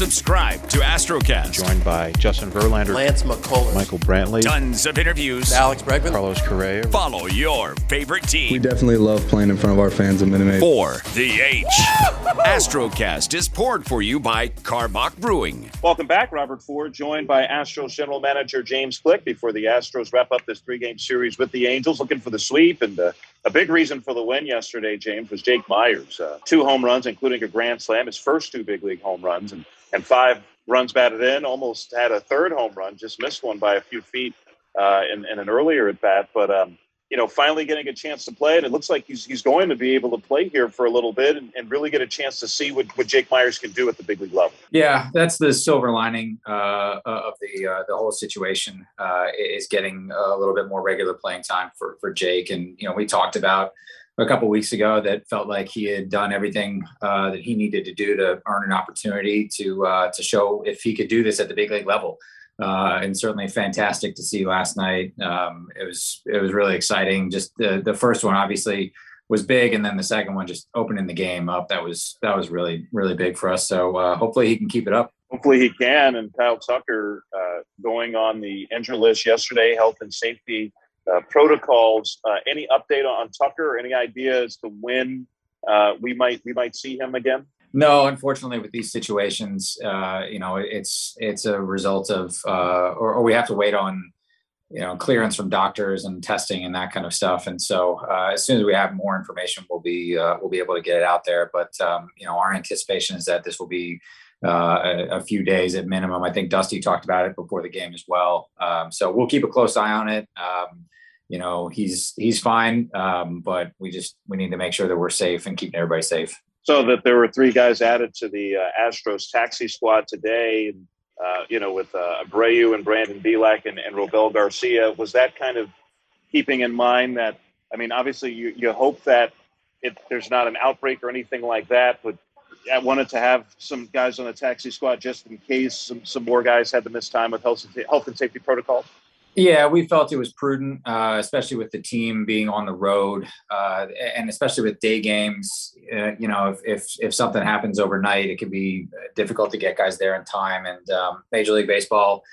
Subscribe to Astrocast. Joined by Justin Verlander, Lance McCullers, Michael Brantley, Tons of interviews. Alex Bregman, Carlos Correa. Follow your favorite team. We definitely love playing in front of our fans at Minute Maid. For the H. Astrocast is poured for you by Karbach Brewing. Welcome back. Robert Ford, joined by Astros general manager James Click before the Astros wrap up this three game series with the Angels, looking for the sweep. And uh, a big reason for the win yesterday, James, was Jake Meyers. Uh, two home runs, including a grand slam, his first two big league home runs, and, and five runs batted in. Almost had a third home run, just missed one by a few feet uh, in, in, an earlier at bat. But um, you know, finally getting a chance to play, and it looks like he's he's going to be able to play here for a little bit and, and really get a chance to see what, what Jake Meyers can do at the big league level. Yeah, that's the silver lining uh, of the uh, the whole situation uh, is getting a little bit more regular playing time for for Jake, and you know, we talked about a couple weeks ago that felt like he had done everything uh, that he needed to do to earn an opportunity to uh, to show if he could do this at the big league level. Uh, and certainly fantastic to see last night. Um, it was it was really exciting. Just the the first one obviously was big, and then the second one just opening the game up. That was that was really really big for us. So uh, hopefully he can keep it up. Hopefully he can. And Kyle Tucker uh, going on the injury list yesterday, health and safety uh, protocols. Uh, any update on Tucker? Any idea as to when uh, we might we might see him again? No, unfortunately, with these situations, uh, you know, it's it's a result of, uh, or, or, we have to wait on, you know, clearance from doctors and testing and that kind of stuff. And so, uh, as soon as we have more information, we'll be we'll be able to get it out there. But um, you know, our anticipation is that this will be uh, a, a, few days at minimum. I think Dusty talked about it before the game as well. Um, so we'll keep a close eye on it. Um, you know, he's he's fine, um, but we just we need to make sure that we're safe and keeping everybody safe so that there were three guys added to the uh, Astros taxi squad today. Uh, you know, with uh, Abreu and Brandon Bielak and, and Robel Garcia. Was that kind of keeping in mind that? I mean, obviously, you, you hope that if there's not an outbreak or anything like that, but I wanted to have some guys on the taxi squad just in case some, some more guys had to miss time with health and, health and safety protocols. Yeah, we felt it was prudent, uh, especially with the team being on the road, uh, and especially with day games. Uh, you know, if, if, if something happens overnight, it can be difficult to get guys there in time. And um, Major League Baseball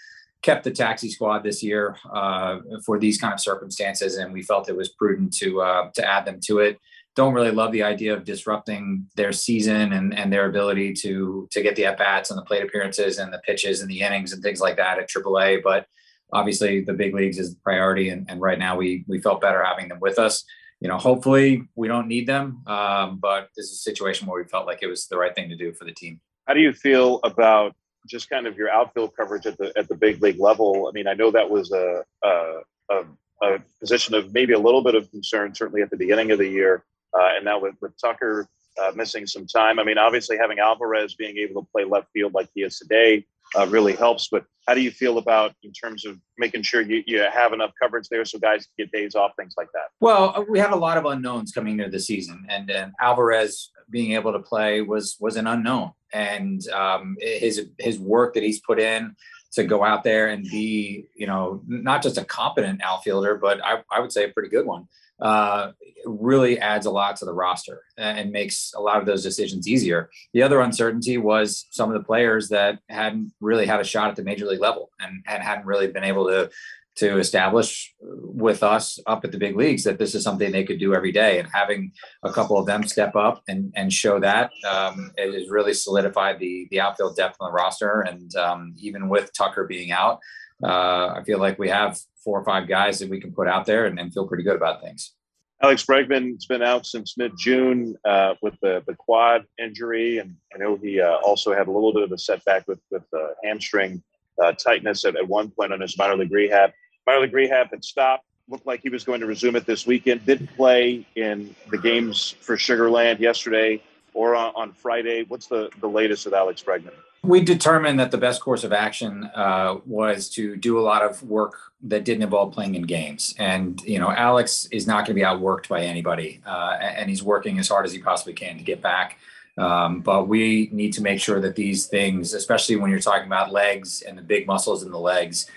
kept the taxi squad this year uh, for these kind of circumstances, and we felt it was prudent to uh, to add them to it. Don't really love the idea of disrupting their season and, and their ability to to get the at bats and the plate appearances and the pitches and the innings and things like that at AAA, but obviously the big leagues is the priority and, and right now we we felt better having them with us. You know hopefully we don't need them um, but this is a situation where we felt like it was the right thing to do for the team. How do you feel about just kind of your outfield coverage at the at the big league level? I mean i know that was a a, a, a position of maybe a little bit of concern certainly at the beginning of the year uh, and now with, with tucker uh, missing some time. I mean obviously having alvarez being able to play left field like he is today uh, really helps. But how do you feel about in terms of making sure you, you have enough coverage there so guys get days off, things like that? Well, uh, we had a lot of unknowns coming into the season, and, and Alvarez being able to play was was an unknown, and um, his his work that he's put in to go out there and be, you know, not just a competent outfielder, but I, I would say a pretty good one uh, really adds a lot to the roster and makes a lot of those decisions easier. The other uncertainty was some of the players that hadn't really had a shot at the major league level and, and hadn't really been able to to establish with us up at the big leagues that this is something they could do every day. And having a couple of them step up and, and show that um, it has really solidified the the outfield depth on the roster. And um, even with Tucker being out, uh, I feel like we have four or five guys that we can put out there and, and feel pretty good about things. Alex Bregman's been out since mid-June uh, with the, the quad injury, and I know he uh, also had a little bit of a setback with with uh, hamstring tightness at, at one point on his minor league rehab. Minor league rehab had stopped. Looked like he was going to resume it this weekend. Didn't play in the games for Sugarland yesterday or on, on Friday. What's the, the latest with Alex Bregman? We determined that the best course of action uh, was to do a lot of work that didn't involve playing in games. And, you know, Alex is not going to be outworked by anybody. Uh, and he's working as hard as he possibly can to get back. Um, but we need to make sure that these things, especially when you're talking about legs and the big muscles in the legs,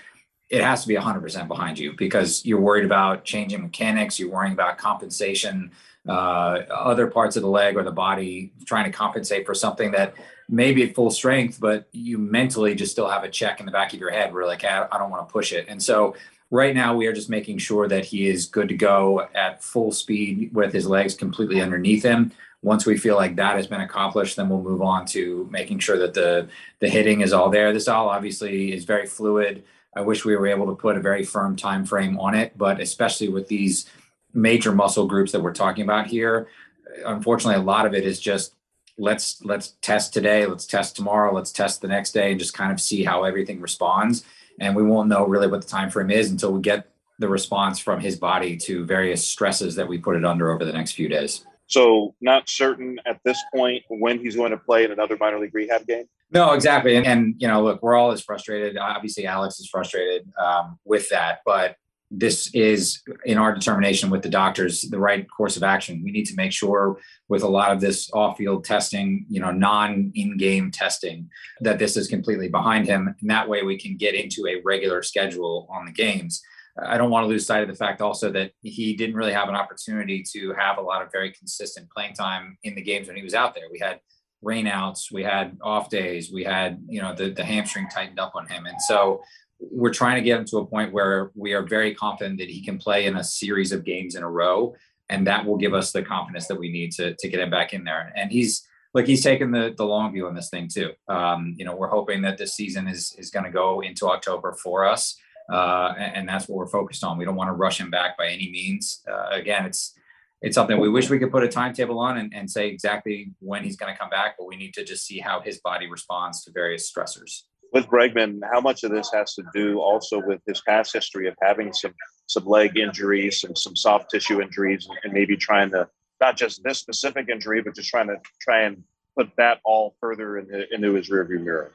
it has to be 100% behind you because you're worried about changing mechanics, you're worrying about compensation, uh, other parts of the leg or the body trying to compensate for something that may be at full strength, but you mentally just still have a check in the back of your head where like, I don't want to push it. And so right now we are just making sure that he is good to go at full speed with his legs completely underneath him once we feel like that has been accomplished, then we'll move on to making sure that the the hitting is all there. This all obviously is very fluid. I wish we were able to put a very firm time frame on it, but especially with these major muscle groups that we're talking about here, unfortunately, a lot of it is just let's let's test today, let's test tomorrow, let's test the next day, and just kind of see how everything responds. And we won't know really what the time frame is until we get the response from his body to various stresses that we put it under over the next few days. So not certain at this point when he's going to play in another minor league rehab game. No, exactly. And, and you know, look, we're all as frustrated. Obviously, Alex is frustrated um, with that, but this is in our determination with the doctors the right course of action we need to make sure with a lot of this off-field testing you know non in-game testing that this is completely behind him and that way we can get into a regular schedule on the games I don't want to lose sight of the fact also that he didn't really have an opportunity to have a lot of very consistent playing time in the games when he was out there. We had rainouts, we had off days, we had, you know, the, the hamstring tightened up on him. And so we're trying to get him to a point where we are very confident that he can play in a series of games in a row. And that will give us the confidence that we need to, to get him back in there. And he's, like he's taken the the long view on this thing too. Um, you know, we're hoping that this season is is going to go into October for us, uh, and, and, that's what we're focused on. We don't want to rush him back by any means. Uh, again, it's it's something we wish we could put a timetable on and, and say exactly when he's going to come back, but we need to just see how his body responds to various stressors. With Bregman, how much of this has to do also with his past history of having some some leg injuries and some soft tissue injuries, and maybe trying to not just this specific injury, but just trying to try and put that all further into, into his rearview mirror.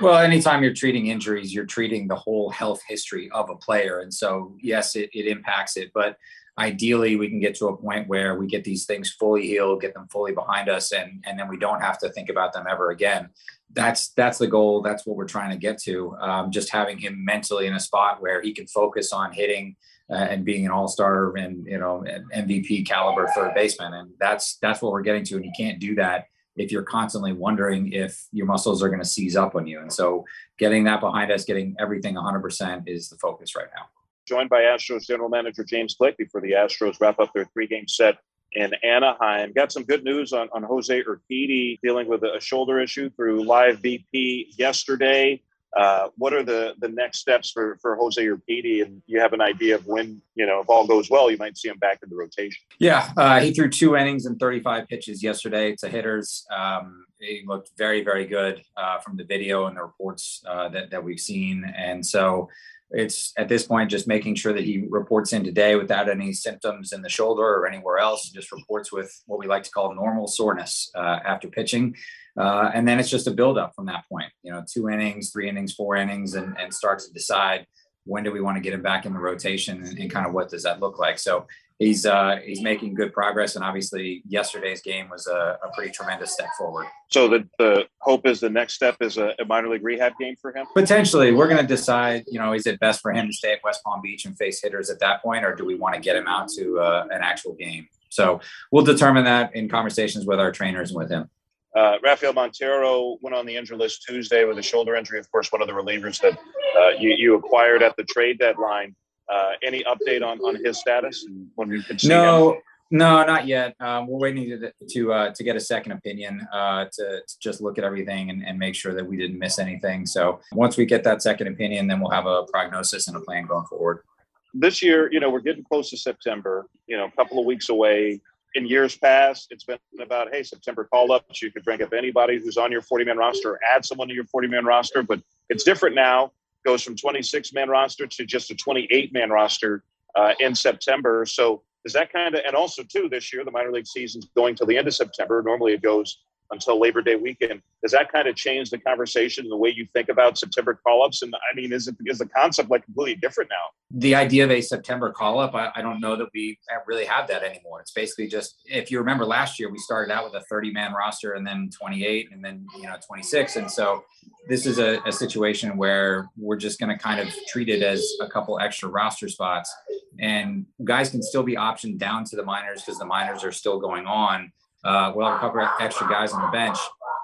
Well, anytime you're treating injuries, you're treating the whole health history of a player. And so, yes, it, it impacts it. But ideally, we can get to a point where we get these things fully healed, get them fully behind us, and, and then we don't have to think about them ever again. That's that's the goal. That's what we're trying to get to. Um, just having him mentally in a spot where he can focus on hitting uh, and being an all-star and you know MVP caliber third baseman, and that's that's what we're getting to. And you can't do that if you're constantly wondering if your muscles are going to seize up on you. And so getting that behind us, getting everything 100% is the focus right now. Joined by Astros general manager James Click before the Astros wrap up their three game set in Anaheim. Got some good news on, on Jose Urquidy dealing with a shoulder issue through live BP yesterday. Uh, what are the the next steps for for Jose Urquidy? And you have an idea of when you know if all goes well, you might see him back in the rotation. Yeah, uh, he threw two innings and 35 pitches yesterday to hitters. Um, he looked very very good uh, from the video and the reports uh, that that we've seen, and so. It's at this point just making sure that he reports in today without any symptoms in the shoulder or anywhere else. Just reports with what we like to call normal soreness uh, after pitching uh, and then it's just a buildup from that point, you know, two innings, three innings, four innings, and, and start to decide when do we want to get him back in the rotation and, and kind of what does that look like. So he's uh, he's making good progress, and obviously yesterday's game was a, a pretty tremendous step forward. So the, the hope is the next step is a, a minor league rehab game for him. Potentially, we're going to decide. You know, is it best for him to stay at West Palm Beach and face hitters at that point, or do we want to get him out to uh, an actual game? So we'll determine that in conversations with our trainers and with him. Uh, Rafael Montero went on the injury list Tuesday with a shoulder injury. Of course, one of the relievers that uh, you, you acquired at the trade deadline. Uh, any update on, on his status when we could see no, him? No, not yet. Um, we're waiting to to, uh, to get a second opinion uh, to, to, just look at everything and, and, make sure that we didn't miss anything. So once we get that second opinion, then we'll have a prognosis and a plan going forward. This year, you know, we're getting close to September. You know, a couple of weeks away. In years past, it's been about hey, September call ups. You could bring up anybody who's on your 40 man roster, or add someone to your 40 man roster. But it's different now. Goes from 26 man roster to just a 28 man roster uh, in September. So is that kind of and also too this year the minor league season's going till the end of September. Normally it goes until Labor Day weekend. Does that kind of change the conversation, the way you think about September call-ups? And I mean, is it is the concept like completely different now? The idea of a September call-up, I, I don't know that we really have that anymore. It's basically just if you remember last year, we started out with a 30-man roster and then 28 and then you know 26, and so this is a, a situation where we're just going to kind of treat it as a couple extra roster spots, and guys can still be optioned down to the minors because the minors are still going on uh, we'll have a couple extra guys on the bench.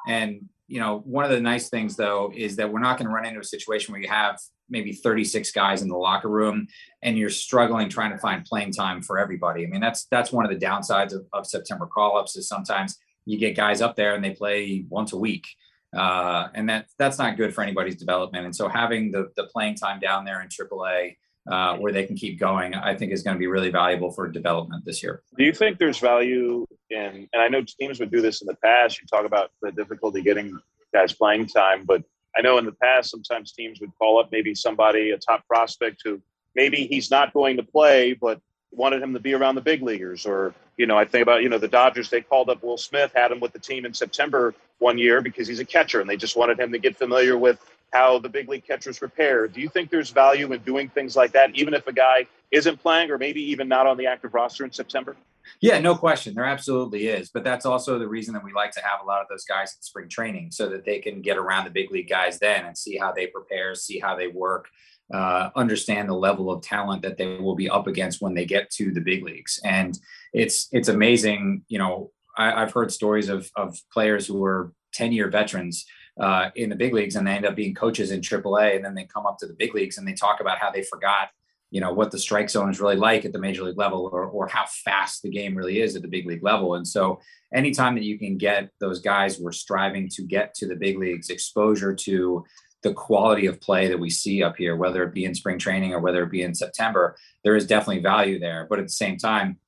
And, you know, one of the nice things, though, is that we're not going to run into a situation where you have maybe 36 guys in the locker room and you're struggling trying to find playing time for everybody. I mean, that's that's one of the downsides of, of September call-ups is sometimes you get guys up there and they play once a week. Uh, and that that's not good for anybody's development. And so having the the playing time down there in AAA uh, where they can keep going, I think is going to be really valuable for development this year. Do you think there's value in, and I know teams would do this in the past, you talk about the difficulty getting guys playing time, but I know in the past, sometimes teams would call up maybe somebody, a top prospect who maybe he's not going to play, but wanted him to be around the big leaguers. Or, you know, I think about, you know, the Dodgers, they called up Will Smith, had him with the team in September one year because he's a catcher and they just wanted him to get familiar with how the big league catchers prepare. Do you think there's value in doing things like that, even if a guy isn't playing or maybe even not on the active roster in September? Yeah, no question. There absolutely is. But that's also the reason that we like to have a lot of those guys in spring training so that they can get around the big league guys then and see how they prepare, see how they work, uh, understand the level of talent that they will be up against when they get to the big leagues. And it's it's amazing. You know, I, have heard stories of of players who were 10 year veterans uh, in the big leagues and they end up being coaches in AAA and then they come up to the big leagues and they talk about how they forgot you know what the strike zone is really like at the major league level or, or how fast the game really is at the big league level. And so anytime that you can get those guys who are striving to get to the big leagues exposure to the quality of play that we see up here whether it be in spring training or whether it be in september there is definitely value there. But at the same time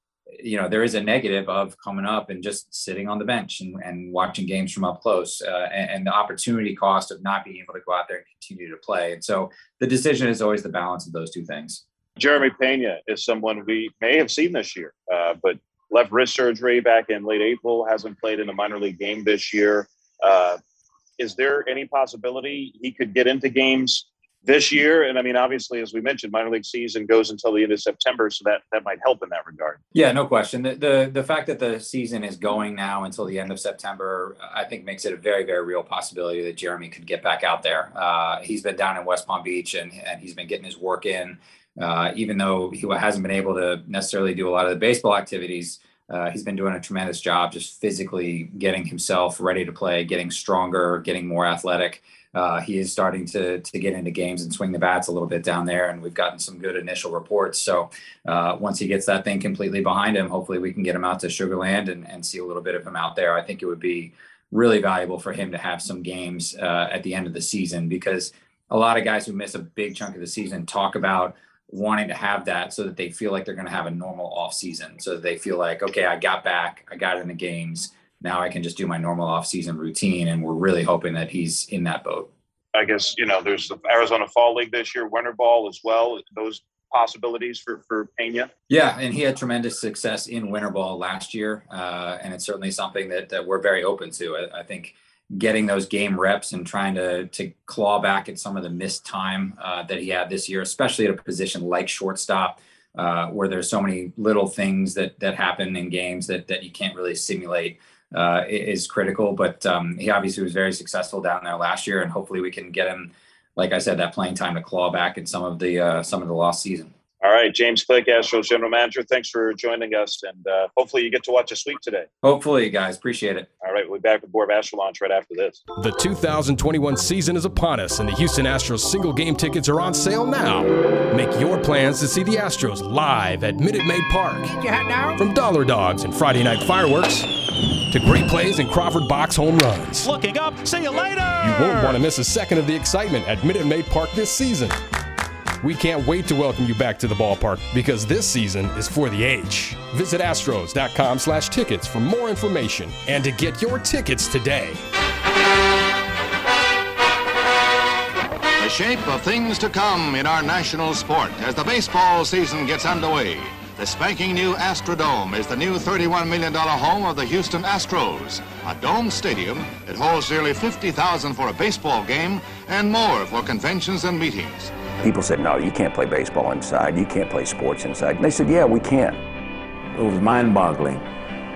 you know there is a negative of coming up and just sitting on the bench and, and watching games from up close uh, and, and, the opportunity cost of not being able to go out there and continue to play. And so the decision is always the balance of those two things. Jeremy pena is someone we may have seen this year uh, but left wrist surgery back in late april hasn't played in a minor league game this year. Uh, is there any possibility he could get into games this year. And I mean, obviously, as we mentioned, minor league season goes until the end of September, so that that might help in that regard. Yeah, no question. The the, the fact that the season is going now until the end of September, I think makes it a very very real possibility that Jeremy could get back out there. Uh, he's been down in West Palm Beach and and he's been getting his work in, uh, even though he hasn't been able to necessarily do a lot of the baseball activities. Uh, he's been doing a tremendous job just physically getting himself ready to play, getting stronger, getting more athletic uh, he is starting to to get into games and swing the bats a little bit down there, and we've gotten some good initial reports. So uh, once he gets that thing completely behind him, hopefully we can get him out to Sugarland and, and see a little bit of him out there. I think it would be really valuable for him to have some games uh, at the end of the season because a lot of guys who miss a big chunk of the season talk about wanting to have that so that they feel like they're going to have a normal off season so they feel like okay i got back i got in the games now I can just do my normal off-season routine, and we're really hoping that he's in that boat. I guess you know there's the Arizona Fall League this year, Winter Ball as well. Those possibilities for for Pena. Yeah, and he had tremendous success in Winter Ball last year, uh, and it's certainly something that, that we're very open to. I, I, think getting those game reps and trying to to claw back at some of the missed time uh, that he had this year, especially at a position like shortstop. Uh, where there's so many little things that that happen in games that that you can't really simulate uh, is critical. But um, he obviously was very successful down there last year, and hopefully we can get him, like I said, that playing time to claw back in some of the uh, some of the lost season. All right, James Click, Astros general manager. Thanks for joining us, and uh, hopefully you get to watch a sweep today. Hopefully, you guys, appreciate it. All right, we'll be back with more of Astro Launch right after this. The 2021 season is upon us, and the Houston Astros single game tickets are on sale now. Make your plans to see the Astros live at Minute Maid Park. From Dollar Dogs and Friday Night Fireworks to great plays and Crawford box home runs. Looking up, see you later. You won't want to miss a second of the excitement at Minute Maid Park this season. We can't wait to welcome you back to the ballpark because this season is for the age. Visit astros.com slash tickets for more information and to get your tickets today. The shape of things to come in our national sport as the baseball season gets underway. The spanking new Astrodome is the new $31 million home of the Houston Astros. A dome stadium that holds nearly 50,000 for a baseball game and more for conventions and meetings. People said, no, you can't play baseball inside. You can't play sports inside. And they said, yeah, we can. It was mind boggling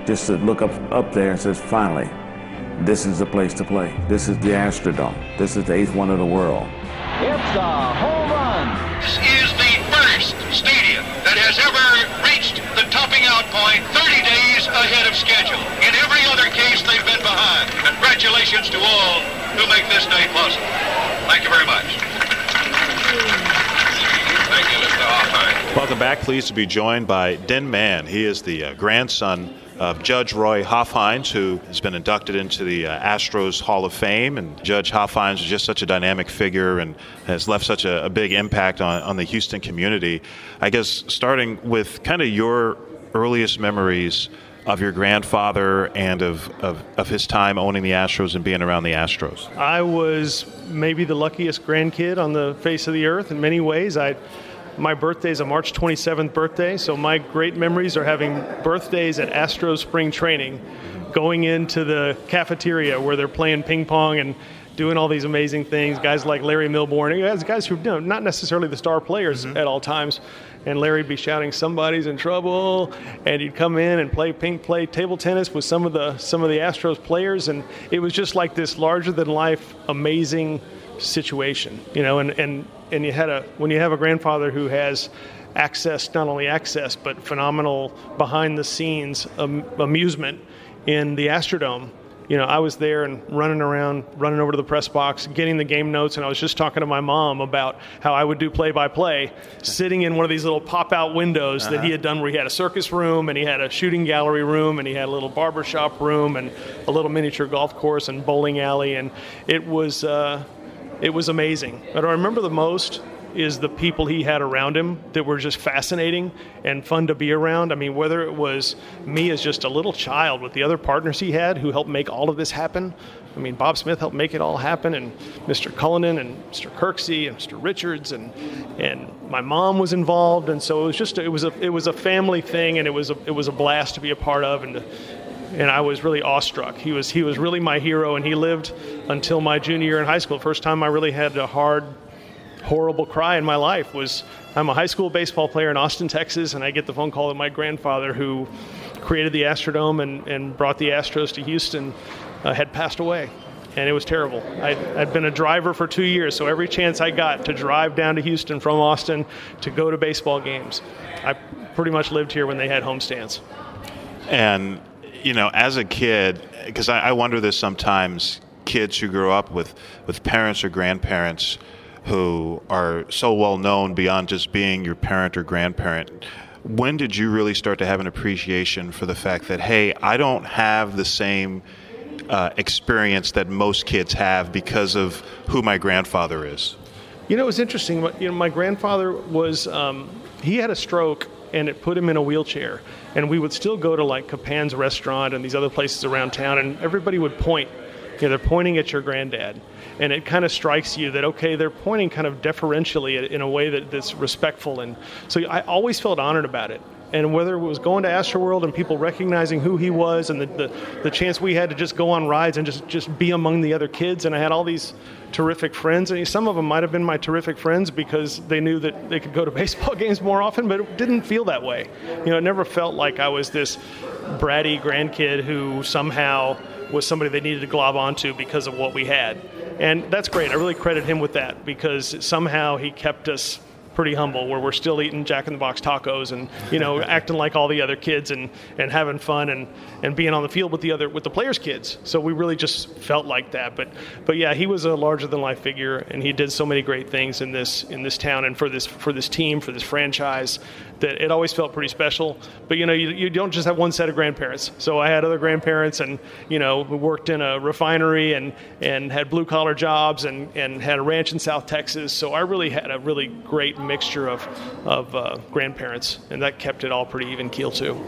just to look up, up there and says, finally, this is the place to play. This is the Astrodome. This is the eighth one of the world. It's a home run. This is the first stadium that has ever reached the topping out point 30 days ahead of schedule. In every other case, they've been behind. Congratulations to all who make this day possible. Thank you very much. Thank you, Mr. Hofheinz. Welcome back. Pleased to be joined by Den Mann. He is the uh, grandson of Judge Roy Hofheinz, who has been inducted into the uh, Astros Hall of Fame. And Judge Hofheinz is just such a dynamic figure and has left such a, a big impact on, on the Houston community. I guess starting with kind of your earliest memories of your grandfather and of, of, of, his time owning the Astros and being around the Astros? I was maybe the luckiest grandkid on the face of the earth in many ways. I my birthday is a March 27th birthday, so my great memories are having birthdays at Astro Spring Training, going into the cafeteria where they're playing ping pong and doing all these amazing things. Guys like Larry Milbourne, guys, guys who you know, not necessarily the star players mm-hmm. at all times, and Larry'd be shouting, "Somebody's in trouble!" and he'd come in and play ping, play table tennis with some of the some of the Astros players, and it was just like this larger than life, amazing situation, you know. And and and you had a when you have a grandfather who has access, not only access but phenomenal behind the scenes um, amusement in the Astrodome you know, I was there and running around, running over to the press box, getting the game notes, and I was just talking to my mom about how I would do play by play, sitting in one of these little pop out windows uh-huh. that he uh-huh. had done where he had a circus room and he had a shooting gallery room and he had a little barbershop room and a little miniature golf course and bowling alley. And it was, uh, it was amazing. But I remember the most is the people he had around him that were just fascinating and fun to be around. I mean, whether it was me as just a little child with the other partners he had who helped make all of this happen. I mean, Bob Smith helped make it all happen, and Mr. Cullinan and Mr. Kirksey and Mr. Richards and and my mom was involved, and so it was just it was a it was a family thing, and it was a it was a blast to be a part of, and to, and I was really awestruck. He was he was really my hero, and he lived until my junior year in high school. First time I really had a hard horrible cry in my life was I'm a high school baseball player in Austin, Texas, and I get the phone call that my grandfather, who created the Astrodome and, and brought the Astros to Houston, uh, had passed away. And it was terrible. I'd, I'd been a driver for two years, so every chance I got to drive down to Houston from Austin to go to baseball games, I pretty much lived here when they had homestands. And, you know, as a kid, because I, I wonder this sometimes, kids who grow up with, with parents or grandparents – who are so well known beyond just being your parent or grandparent. When did you really start to have an appreciation for the fact that, hey, I don't have the same uh, experience that most kids have because of who my grandfather is? You know, it was interesting. You know, my grandfather was, um, he had a stroke and it put him in a wheelchair. And we would still go to like Kaphan's restaurant and these other places around town, and everybody would point. You know, they're pointing at your granddad and it kind of strikes you that okay they're pointing kind of deferentially in a way that, that's respectful and so i always felt honored about it and whether it was going to Astroworld and people recognizing who he was and the, the, the, chance we had to just go on rides and just, just be among the other kids. And I had all these terrific friends. And some of them might have been my terrific friends because they knew that they could go to baseball games more often but it didn't feel that way. You know it never felt like I was this bratty grandkid who somehow was somebody they needed to glob onto because of what we had. And that's great. I really credit him with that because somehow he kept us pretty humble, where we're still eating Jack in the Box tacos and you know acting like all the other kids and, and having fun and, and being on the field with the other with the players' kids. So we really just felt like that. But but yeah, he was a larger than life figure, and he did so many great things in this in this town and for this for this team for this franchise that it always felt pretty special. But you know, you, you don't just have one set of grandparents. So I had other grandparents, and you know, who worked in a refinery and and had blue collar jobs and and had a ranch in South Texas. So I really had a really great mixture of of uh, grandparents, and that kept it all pretty even keel too.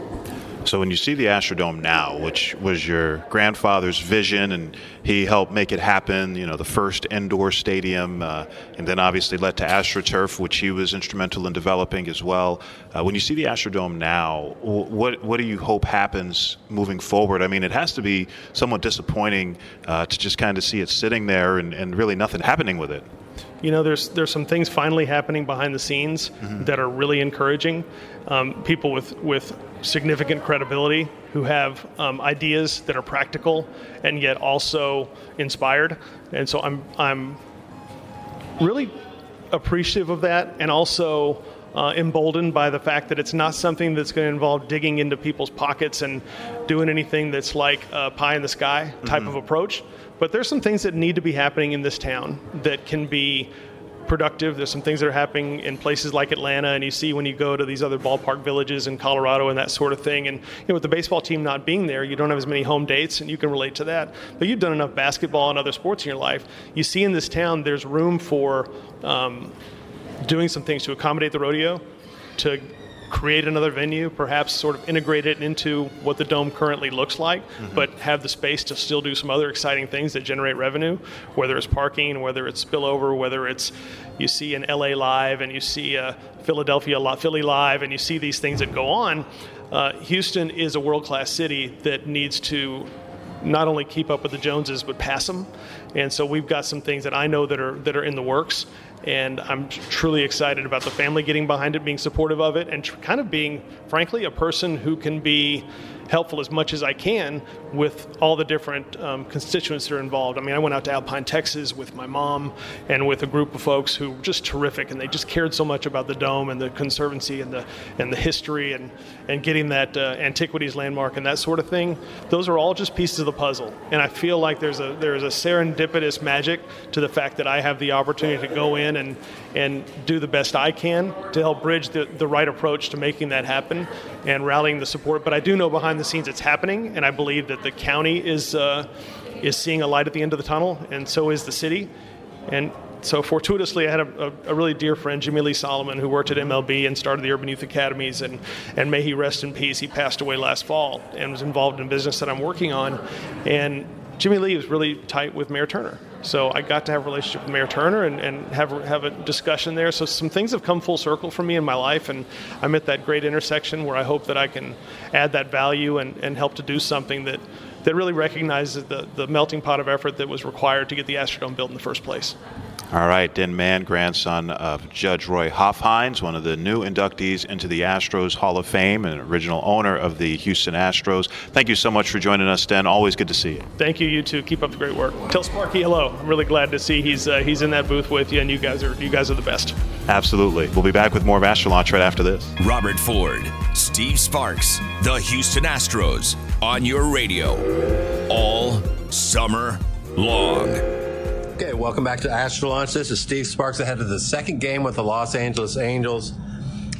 So when you see the Astrodome now, which was your grandfather's vision, and he helped make it happen, you know, the first indoor stadium, uh, and then obviously led to AstroTurf, which he was instrumental in developing as well. Uh, when you see the Astrodome now, what what do you hope happens moving forward? I mean, it has to be somewhat disappointing uh, to just kind of see it sitting there and, and really nothing happening with it you know, there's there's some things finally happening behind the scenes mm-hmm. that are really encouraging. Um, people with with significant credibility who have um, ideas that are practical and yet also inspired, and so I'm I'm really appreciative of that, and also. Uh, emboldened by the fact that it's not something that's going to involve digging into people's pockets and doing anything that's like a pie in the sky type mm-hmm. of approach. But there's some things that need to be happening in this town that can be productive. There's some things that are happening in places like Atlanta, and you see when you go to these other ballpark villages in Colorado and that sort of thing. And you know, with the baseball team not being there, you don't have as many home dates, and you can relate to that. But you've done enough basketball and other sports in your life. You see in this town, there's room for um, doing some things to accommodate the rodeo, to create another venue, perhaps sort of integrate it into what the dome currently looks like, mm-hmm. but have the space to still do some other exciting things that generate revenue, whether it's parking, whether it's spillover, whether it's you see an LA live and you see a Philadelphia Philly live and you see these things that go on. Uh, Houston is a world class city that needs to not only keep up with the Joneses but pass them. And so we've got some things that I know that are that are in the works and I'm truly excited about the family getting behind it, being supportive of it, and tr- kind of being, frankly, a person who can be helpful as much as I can with all the different um, constituents that are involved. I mean, I went out to Alpine, Texas with my mom and with a group of folks who were just terrific, and they just cared so much about the dome and the conservancy and the and the history and and getting that uh, antiquities landmark and that sort of thing. Those are all just pieces of the puzzle, and I feel like there's a there's a serendipitous magic to the fact that I have the opportunity to go in and and do the best I can to help bridge the, the right approach to making that happen and rallying the support. But I do know behind the scenes it's happening, and I believe that the county is uh, is seeing a light at the end of the tunnel, and so is the city. And so fortuitously, I had a, a, really dear friend, Jimmie Lee Solomon, who worked at MLB and started the Urban Youth Academies, and, and may he rest in peace. He passed away last fall and was involved in business that I'm working on. And Jimmie Lee was really tight with Mayor Turner. So I got to have a relationship with Mayor Turner and, and have, have a discussion there. So some things have come full circle for me in my life, and I'm at that great intersection where I hope that I can add that value and, and help to do something that, that really recognizes the, the melting pot of effort that was required to get the Astrodome built in the first place. All right, Den Mann, grandson of Judge Roy Hofheinz, one of the new inductees into the Astros Hall of Fame and original owner of the Houston Astros. Thank you so much for joining us, Den. Always good to see you. Thank you. You too. Keep up the great work. Tell Sparky hello. I'm really glad to see he's uh, he's in that booth with you, and you guys are you guys are the best. Absolutely. We'll be back with more of Astro Launch right after this. Robert Ford, Steve Sparks, the Houston Astros on your radio all summer long. Okay, welcome back to Astro Launch. This is Steve Sparks ahead of the second game with the Los Angeles Angels.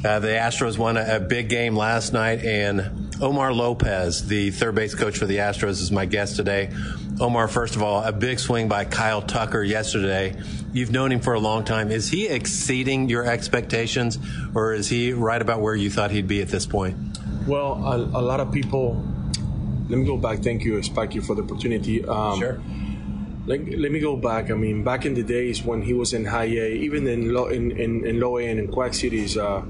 Uh, the Astros won a, a, big game last night, and Omar Lopez, the third base coach for the Astros, is my guest today. Omar, first of all, a big swing by Kyle Tucker yesterday. You've known him for a long time. Is he exceeding your expectations, or is he right about where you thought he'd be at this point? Well, a, a lot of people. Let me go back. Thank you, Sparky, for the opportunity. Um, sure let, let me go back. I mean, back in the days when he was in high A, even in low in, in, in low A and in Quad Cities, uh,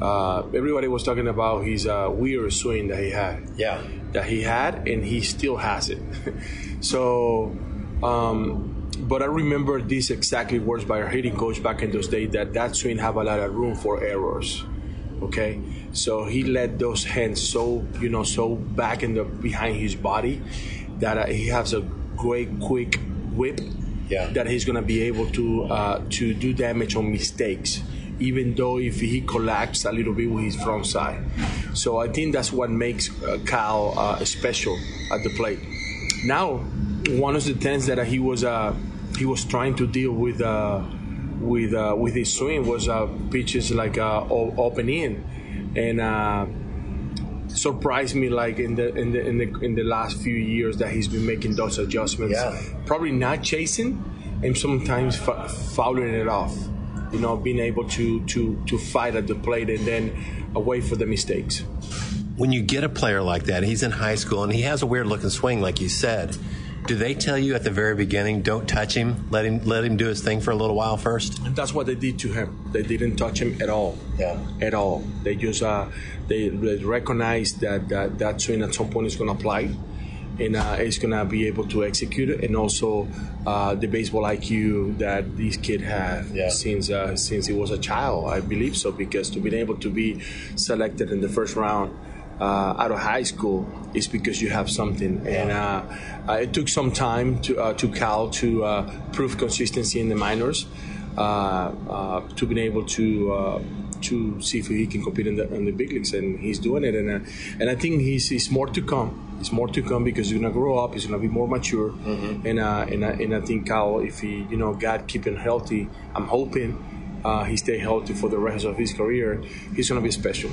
uh, everybody was talking about his uh, weird swing that he had. Yeah, that he had, and he still has it. so, um, but I remember these exactly words by our hitting coach back in those days that that swing have a lot of room for errors. Okay, so he let those hands so you know so back in the behind his body that uh, he has a great quick whip yeah. that he's going to be able to uh, to do damage on mistakes. even though if he collapsed a little bit with his front side. So I think that's what makes uh, Cal uh, special at the plate. Now, one of the things that he was uh, he was trying to deal with uh, with uh, with his swing was uh, pitches like uh, open in, and uh, surprised me like in the in the in the in the last few years that he's been making those adjustments. Yeah. Probably not chasing, and sometimes fa- fouling it off. You know, being able to to to fight at the plate and then away for the mistakes. When you get a player like that, he's in high school and he has a weird looking swing, like you said. Do they tell you at the very beginning, don't touch him, let him let him do his thing for a little while first? And that's what they did to him. They didn't touch him at all. Yeah. At all. They just uh, they, they recognized that, that that swing at some point is going to apply, and uh, it's going to be able to execute it, and also uh, the baseball IQ that this kid had Yeah. since uh, since he was a child. I believe so because to be able to be selected in the first round. Uh, out of high school is because you have something, and uh, uh, it took some time to uh, to Cal to uh, prove consistency in the minors, uh, uh, to be able to uh, to see if he can compete in the in the big leagues, and he's doing it, and uh, and I think he's, he's more to come. It's more to come because he's gonna grow up. He's gonna be more mature, and uh, and I, and I think Cal, if he you know God keep him healthy, I'm hoping uh, he stay healthy for the rest of his career. He's gonna be special.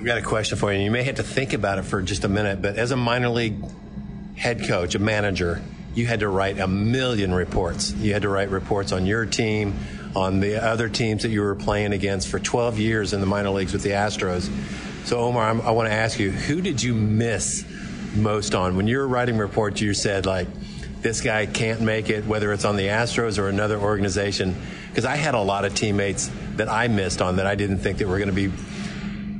I've got a question for you. You may have to think about it for just a minute, but as a minor league head coach, a manager, you had to write a million reports. You had to write reports on your team, on the other teams that you were playing against for 12 years in the minor leagues with the Astros. So, Omar, I'm, I want to ask you, who did you miss most on? When you were writing reports, you said, like, this guy can't make it, whether it's on the Astros or another organization. Because I had a lot of teammates that I missed on that I didn't think that were going to be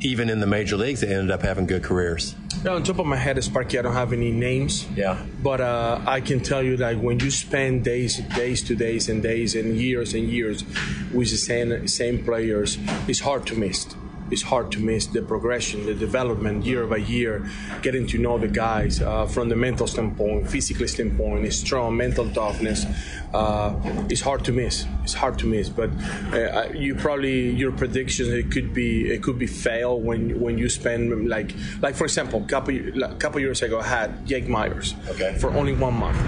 even in the major leagues they ended up having good careers. Now, on top of my head, Sparky, I don't have any names. Yeah. But uh, I can tell you that when you spend days, days to days and days and years and years with the same same players, it's hard to miss. It's hard to miss the progression, the development year by year, getting to know the guys uh, from the mental standpoint, physically standpoint, strong mental toughness. Uh, it's hard to miss. It's hard to miss. But uh, you probably your predictions it could be it could be fail when when you spend like like for example, couple like, couple years ago I had Jake Meyers Okay. for only one month,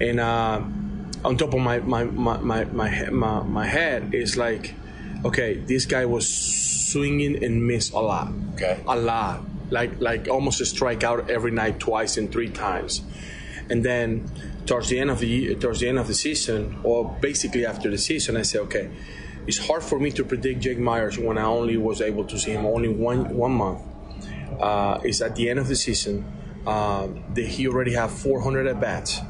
and uh, on top of my my my my my, my, my head is like, okay, this guy was swinging and miss a lot, Okay. a lot, like like almost a strikeout every night, twice and three times, and then towards the end of the towards the end of the season, or basically after the season, I say, okay, it's hard for me to predict Jake Meyers when I only was able to see him only one one month. Uh, it's at the end of the season uh, that he already have 400 at bats.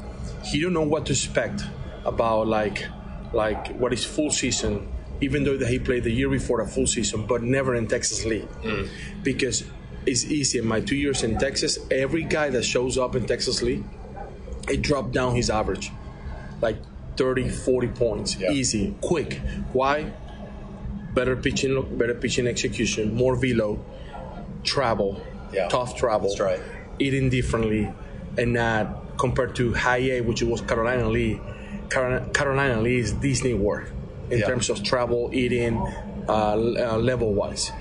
He don't know what to expect about like like what is full season, even though that he played the year before a full season, but never in Texas League mm. because it's easy. In my two years in Texas, every guy that shows up in Texas League, it dropped down his average like 30, 40 points, easy, quick. Why? Better pitching, better pitching execution, more velo, travel, Yeah. tough travel, That's right. eating differently, and not compared to high A, which was Carolina Lee. Carolina, Carolina Lee is Disney World in Yeah. terms of travel, eating, uh, uh, level wise.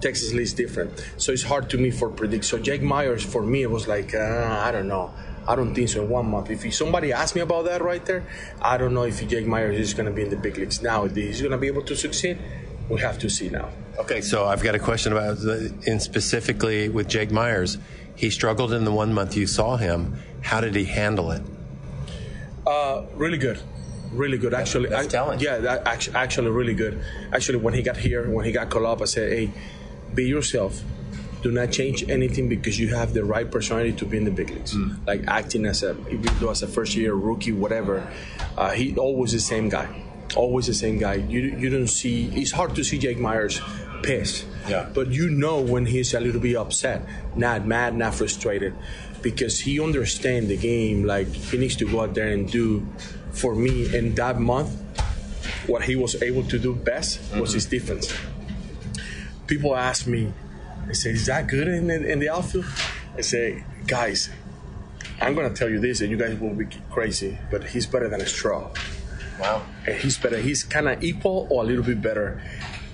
Texas Lee is different, so it's hard to me for predict. So Jake Meyers for me it was like uh, I don't know. I don't think so in one month. If somebody asked me about that right there, I don't know if Jake Meyers is going to be in the big leagues now. If he's going to be able to succeed, we have to see now. Okay, so I've got a question about, the, in specifically with Jake Meyers. He struggled in the one month you saw him. How did he handle it? Uh, really good, really good. Actually, that's I- talent. Yeah, that actually, actually, really good. Actually, when he got here, when he got called up, I said, "Hey, be yourself. Do not change anything because you have the right personality to be in the big leagues. Like acting as a, even though as a first year rookie, whatever. Uh, he always the same guy. Always the same guy. You you don't see. It's hard to see Jake Meyers pissed. Yeah. But you know when he's a little bit upset, not mad, not frustrated, because he understands the game. Like he needs to go out there and do. For me, in that month, what he was able to do best was his defense. People ask me, they say, "Is that good in the, in the outfield?" I say, "Guys, I'm gonna tell you this, and you guys will be crazy, but he's better than a Straw." Wow. and he's better. He's kind of equal or a little bit better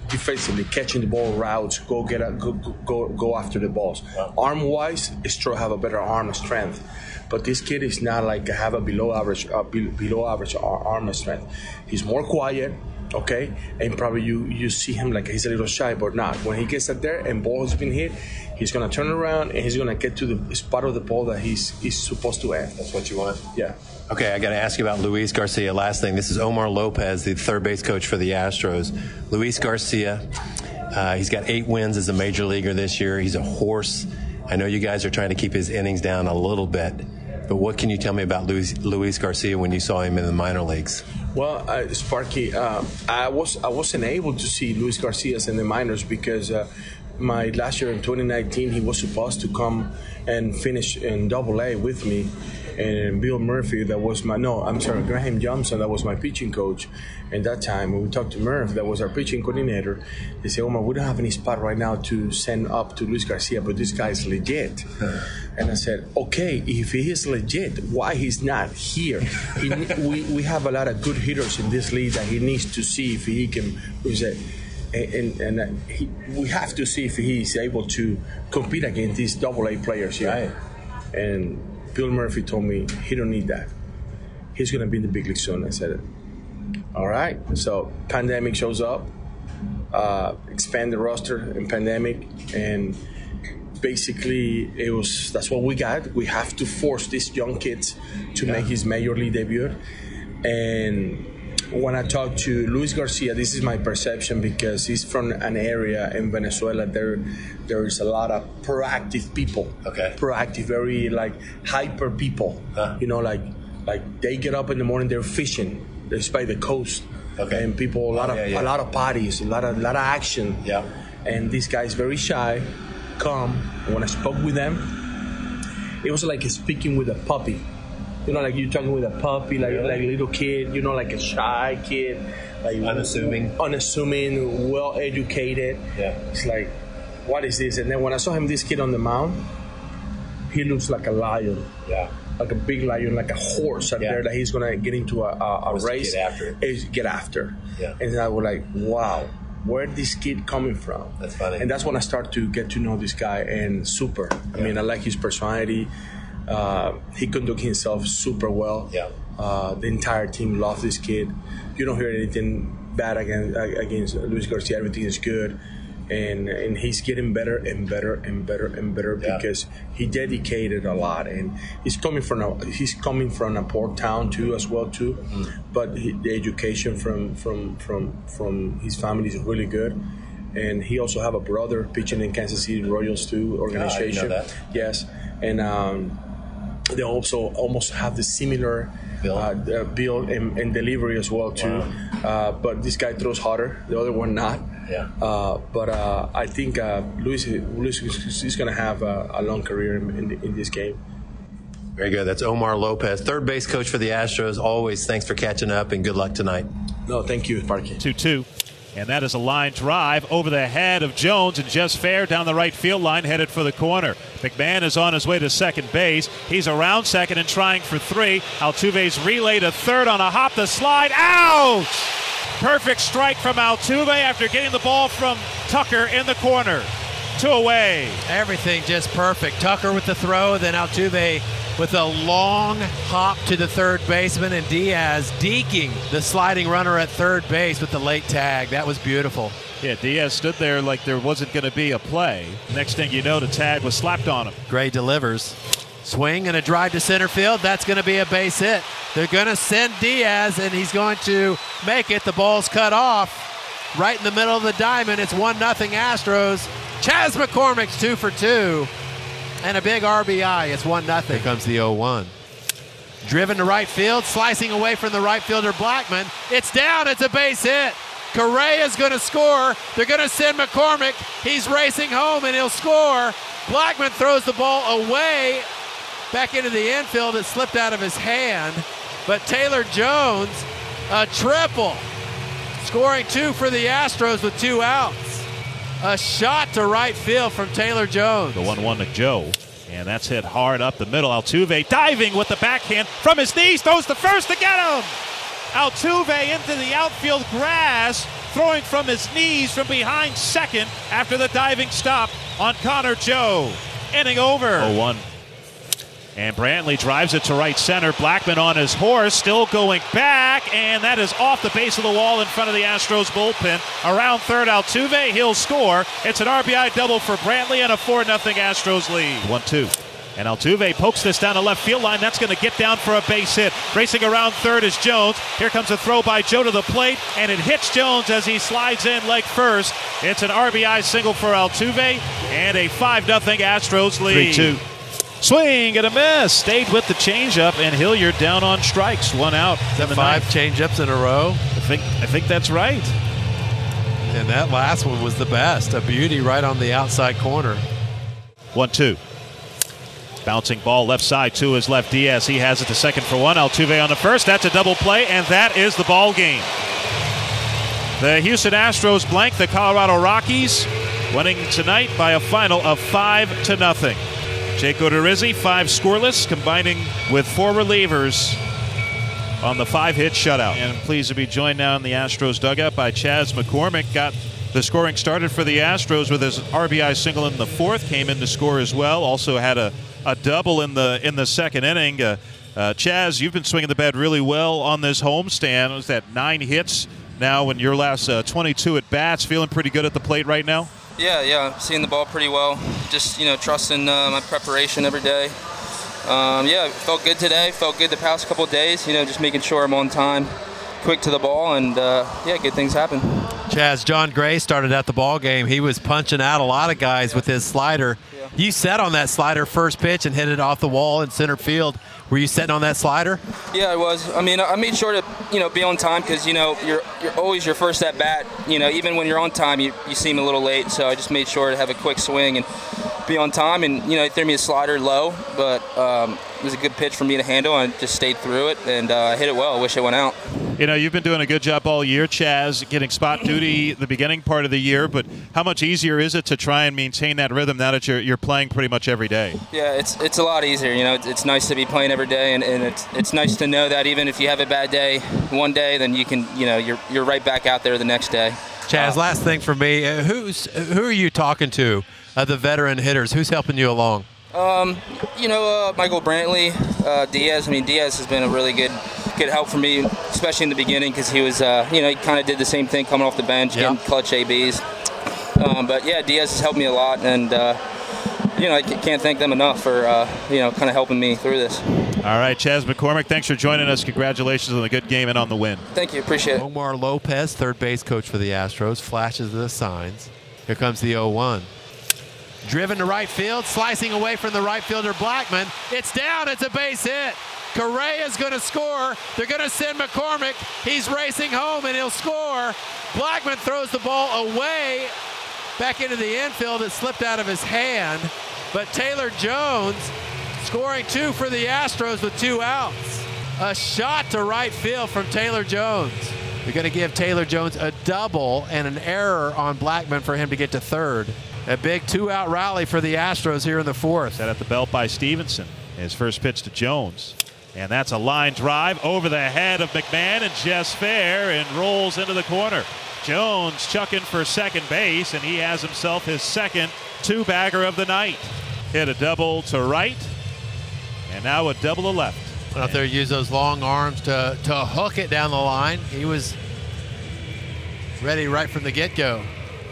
defensively, catching the ball routes, go get a, go, go go after the balls. Arm wise, Straw have a better arm strength, but this kid is not like have a below average uh, be- below average arm strength. He's more quiet. Okay, and probably you you see him like he's a little shy, but not. When he gets up there and ball has been hit, he's gonna turn around and he's gonna get to the spot of the ball that he's he's supposed to have. That's what you want. Yeah. Okay, I got to ask you about Luis Garcia. Last thing, this is Omar Lopez, the third base coach for the Astros. Luis Garcia, uh, he's got eight wins as a major leaguer this year. He's a horse. I know you guys are trying to keep his innings down a little bit, but what can you tell me about Luis, Luis Garcia when you saw him in the minor leagues? Well, uh, Sparky, uh, I was I wasn't able to see Luis Garcia in the minors because uh, my last year in 2019 he was supposed to come and finish in Double A with me, and Bill Murphy that was my no I'm sorry Graham Johnson that was my pitching coach, and that time when we talked to Murph that was our pitching coordinator, they said, "Omar, we don't have any spot right now to send up to Luis Garcia, but this guy is legit." And I said, okay, if he is legit, why he's not here? He, we, we have a lot of good hitters in this league that he needs to see if he can. We said, and, and, and he, we have to see if he is able to compete against these double A players here. Right. And Bill Murphy told me he don't need that. He's going to be in the big league soon. I said, all right. So pandemic shows up, uh, expand the roster in pandemic, and basically it was that's what we got. We have to force these young kids to make his major league debut, and when I talk to Luis Garcia, this is my perception because he's from an area in Venezuela. There, there is a lot of proactive people. Okay. Proactive, very like hyper people. You know, like like they get up in the morning, they're fishing. They're by the coast. Okay. And people, a lot Oh, of yeah, yeah. a lot of parties, a lot of a lot of action. Yeah. And this guy's very shy, calm. And when I spoke with them, it was like speaking with a puppy. You know, like you're talking with a puppy, like like a little kid. You know, like a shy kid, like Unassuming. unassuming, well educated. Yeah. It's like, what is this? And then when I saw him, this kid on the mound, he looks like a lion. Yeah. Like a big lion, like a horse out Yeah. there that he's gonna get into a, a, a race. get after. Is get after. Yeah. And then I was like, wow, where this kid coming from? That's funny. And that's when I start to get to know this guy and super. I mean, I like his personality. Uh, he conduct himself super well. Yeah. Uh, the entire team loves this kid. You don't hear anything bad against against Luis Garcia. Everything is good, and and he's getting better and better and better and better Yeah. because he dedicated a lot, and he's coming from a he's coming from a poor town too as well too, Mm. but he, the education from from from from his family is really good. And he also have a brother pitching in Kansas City Royals too organization. that. Yes, and um, they also almost have the similar Bill. uh, uh, build and, and delivery as well too. Uh, but this guy throws harder, the other one not. Yeah. Uh, but uh, I think uh, Luis, Luis is, is going to have a, a long career in, in, in this game. Very good. That's Omar Lopez, third base coach for the Astros. Always thanks for catching up and good luck tonight. No, thank you, Parky. 2 2. And that is a line drive over the head of Jones and just fair down the right field line, headed for the corner. McMahon is on his way to second base. He's around second and trying for three. Altuve's relay to third on a hop, the slide. Out! Perfect strike from Altuve after getting the ball from Tucker in the corner. Two away. Everything just perfect. Tucker with the throw, then Altuve with a long hop to the third baseman, and Diaz deking the sliding runner at third base with the late tag. That was beautiful. Yeah, Diaz stood there like there wasn't going to be a play. Next thing you know, the tag was slapped on him. Gray delivers. Swing and a drive to center field. That's going to be a base hit. They're going to send Diaz, and he's going to make it. The ball's cut off right in the middle of the diamond. It's 1 0 Astros. Chas McCormick's two for two. And a big RBI. It's 1 0. Here comes the 0 1. Driven to right field, slicing away from the right fielder Blackmon. It's down. It's a base hit. Correa's going to score. They're going to send McCormick. He's racing home and he'll score. Blackmon throws the ball away back into the infield. It slipped out of his hand. But Taylor Jones, a triple, scoring two for the Astros with two outs. A shot to right field from Taylor Jones. The 1 1 to Joe. And that's hit hard up the middle. Altuve diving with the backhand from his knees, throws the first to get him. Altuve into the outfield grass, throwing from his knees from behind second after the diving stop on Connor Joe. Inning over. 0 1. And Brantley drives it to right center. Blackmon on his horse, still going back, and that is off the base of the wall in front of the Astros bullpen. Around third, Altuve, he'll score. It's an RBI double for Brantley and a 4 0 Astros lead. 1 2. And Altuve pokes this down the left field line. That's going to get down for a base hit. Racing around third is Jones. Here comes a throw by Joe to the plate, and it hits Jones as he slides in leg first. It's an RBI single for Altuve, and a 5 0 Astros lead. 3 2. Swing and a miss. Stayed with the changeup, and Hilliard down on strikes. One out. Is that five changeups in a row? I think I think that's right. And that last one was the best. A beauty right on the outside corner. One two. Bouncing ball left side to his left Diaz. He has it to second for one. Altuve on the first. That's a double play, and that is the ball game. The Houston Astros blank the Colorado Rockies, winning tonight by a final of five to nothing. Jake Odorizzi, five scoreless, combining with four relievers on the five-hit shutout. And pleased to be joined now in the Astros dugout by Chas McCormick. Got the scoring started for the Astros with his RBI single in the fourth. Came in to score as well. Also had a, a double in the in the second inning. Uh, uh, Chas, you've been swinging the bat really well on this homestand. It was that nine hits now in your last uh, 22 at bats? Feeling pretty good at the plate right now. Yeah, yeah, seeing the ball pretty well. Just you know, trusting uh, my preparation every day. Um, yeah, felt good today. Felt good the past couple days. You know, just making sure I'm on time, quick to the ball, and uh, yeah, good things happen. Chas, Jon Gray started at the ball game. He was punching out a lot of guys with his slider. Yeah. You set on that slider first pitch and hit it off the wall in center field. Were you sitting on that slider? Yeah, I was. I mean, I made sure to you know be on time because you know you're you're always your first at bat. You know, even when you're on time, you, you seem a little late. So I just made sure to have a quick swing and be on time. And you know, he threw me a slider low, but um, it was a good pitch for me to handle. and just stayed through it and uh, hit it well. I wish it went out. You know, you've been doing a good job all year, Chas, getting spot duty the beginning part of the year. But how much easier is it to try and maintain that rhythm now that you're, you're playing pretty much every day? Yeah, it's it's a lot easier. You know, it's, it's nice to be playing every day, and, and it's it's nice to know that even if you have a bad day one day, then you can you know you're you're right back out there the next day. Chas, uh, last thing for me, uh, who's who are you talking to? Uh, the veteran hitters, who's helping you along? Um, you know, uh, Michael Brantley, uh, Diaz. I mean, Diaz has been a really good good help for me, especially in the beginning because he was, uh, you know, he kind of did the same thing coming off the bench, yeah. getting clutch ABs. Um, but yeah, Diaz has helped me a lot, and uh, you know, I can't thank them enough for uh, you know kind of helping me through this. All right, Chas McCormick, thanks for joining us. Congratulations on the good game and on the win. Thank you, appreciate it. Omar Lopez, third base coach for the Astros, flashes the signs. Here comes the 0-1. Driven to right field, slicing away from the right fielder Blackmon. It's down. It's a base hit. Correa is going to score. They're going to send McCormick. He's racing home and he'll score. Blackmon throws the ball away back into the infield. It slipped out of his hand. But Taylor Jones scoring two for the Astros with two outs. A shot to right field from Taylor Jones. They're going to give Taylor Jones a double and an error on Blackmon for him to get to third. A big two out rally for the Astros here in the fourth. Set at the belt by Stevenson. His first pitch to Jones. And that's a line drive over the head of McMahon and Jess Fair and rolls into the corner. Jones chucking for second base, and he has himself his second two bagger of the night. Hit a double to right, and now a double to left. Out there, use those long arms to, to hook it down the line. He was ready right from the get go.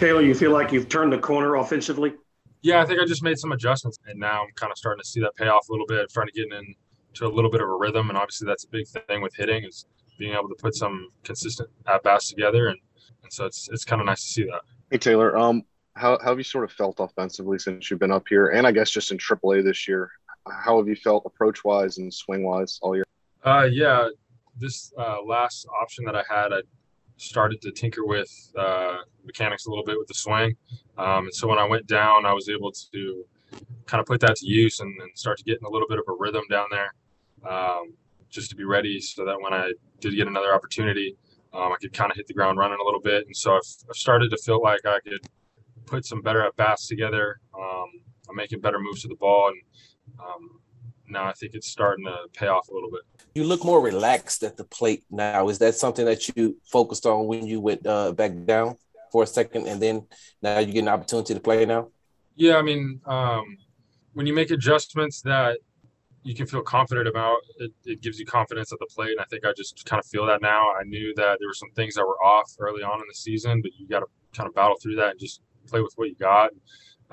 Taylor, you feel like you've turned the corner offensively? Yeah, I think I just made some adjustments, and now I'm kind of starting to see that pay off a little bit, trying to get in to a little bit of a rhythm. And obviously, that's a big thing with hitting is being able to put some consistent at bats together. And, and so it's it's kind of nice to see that. Hey Taylor, um, how, how have you sort of felt offensively since you've been up here, and I guess just in AAA this year? How have you felt approach wise and swing wise all year? Uh, yeah, this uh, last option that I had, I started to tinker with uh, mechanics a little bit with the swing. Um, and so when I went down, I was able to kind of put that to use and, and start to get in a little bit of a rhythm down there um, just to be ready so that when I did get another opportunity, um, I could kind of hit the ground running a little bit. And so I've, I've started to feel like I could put some better at bats together. Um, I'm making better moves to the ball, and um, now I think it's starting to pay off a little bit. You look more relaxed at the plate now. Is that something that you focused on when you went uh, back down for a second, and then now you get an opportunity to play now? Yeah, I mean, um, when you make adjustments that you can feel confident about, it, it gives you confidence at the plate. And I think I just kind of feel that now. I knew that there were some things that were off early on in the season, but you got to kind of battle through that and just play with what you got.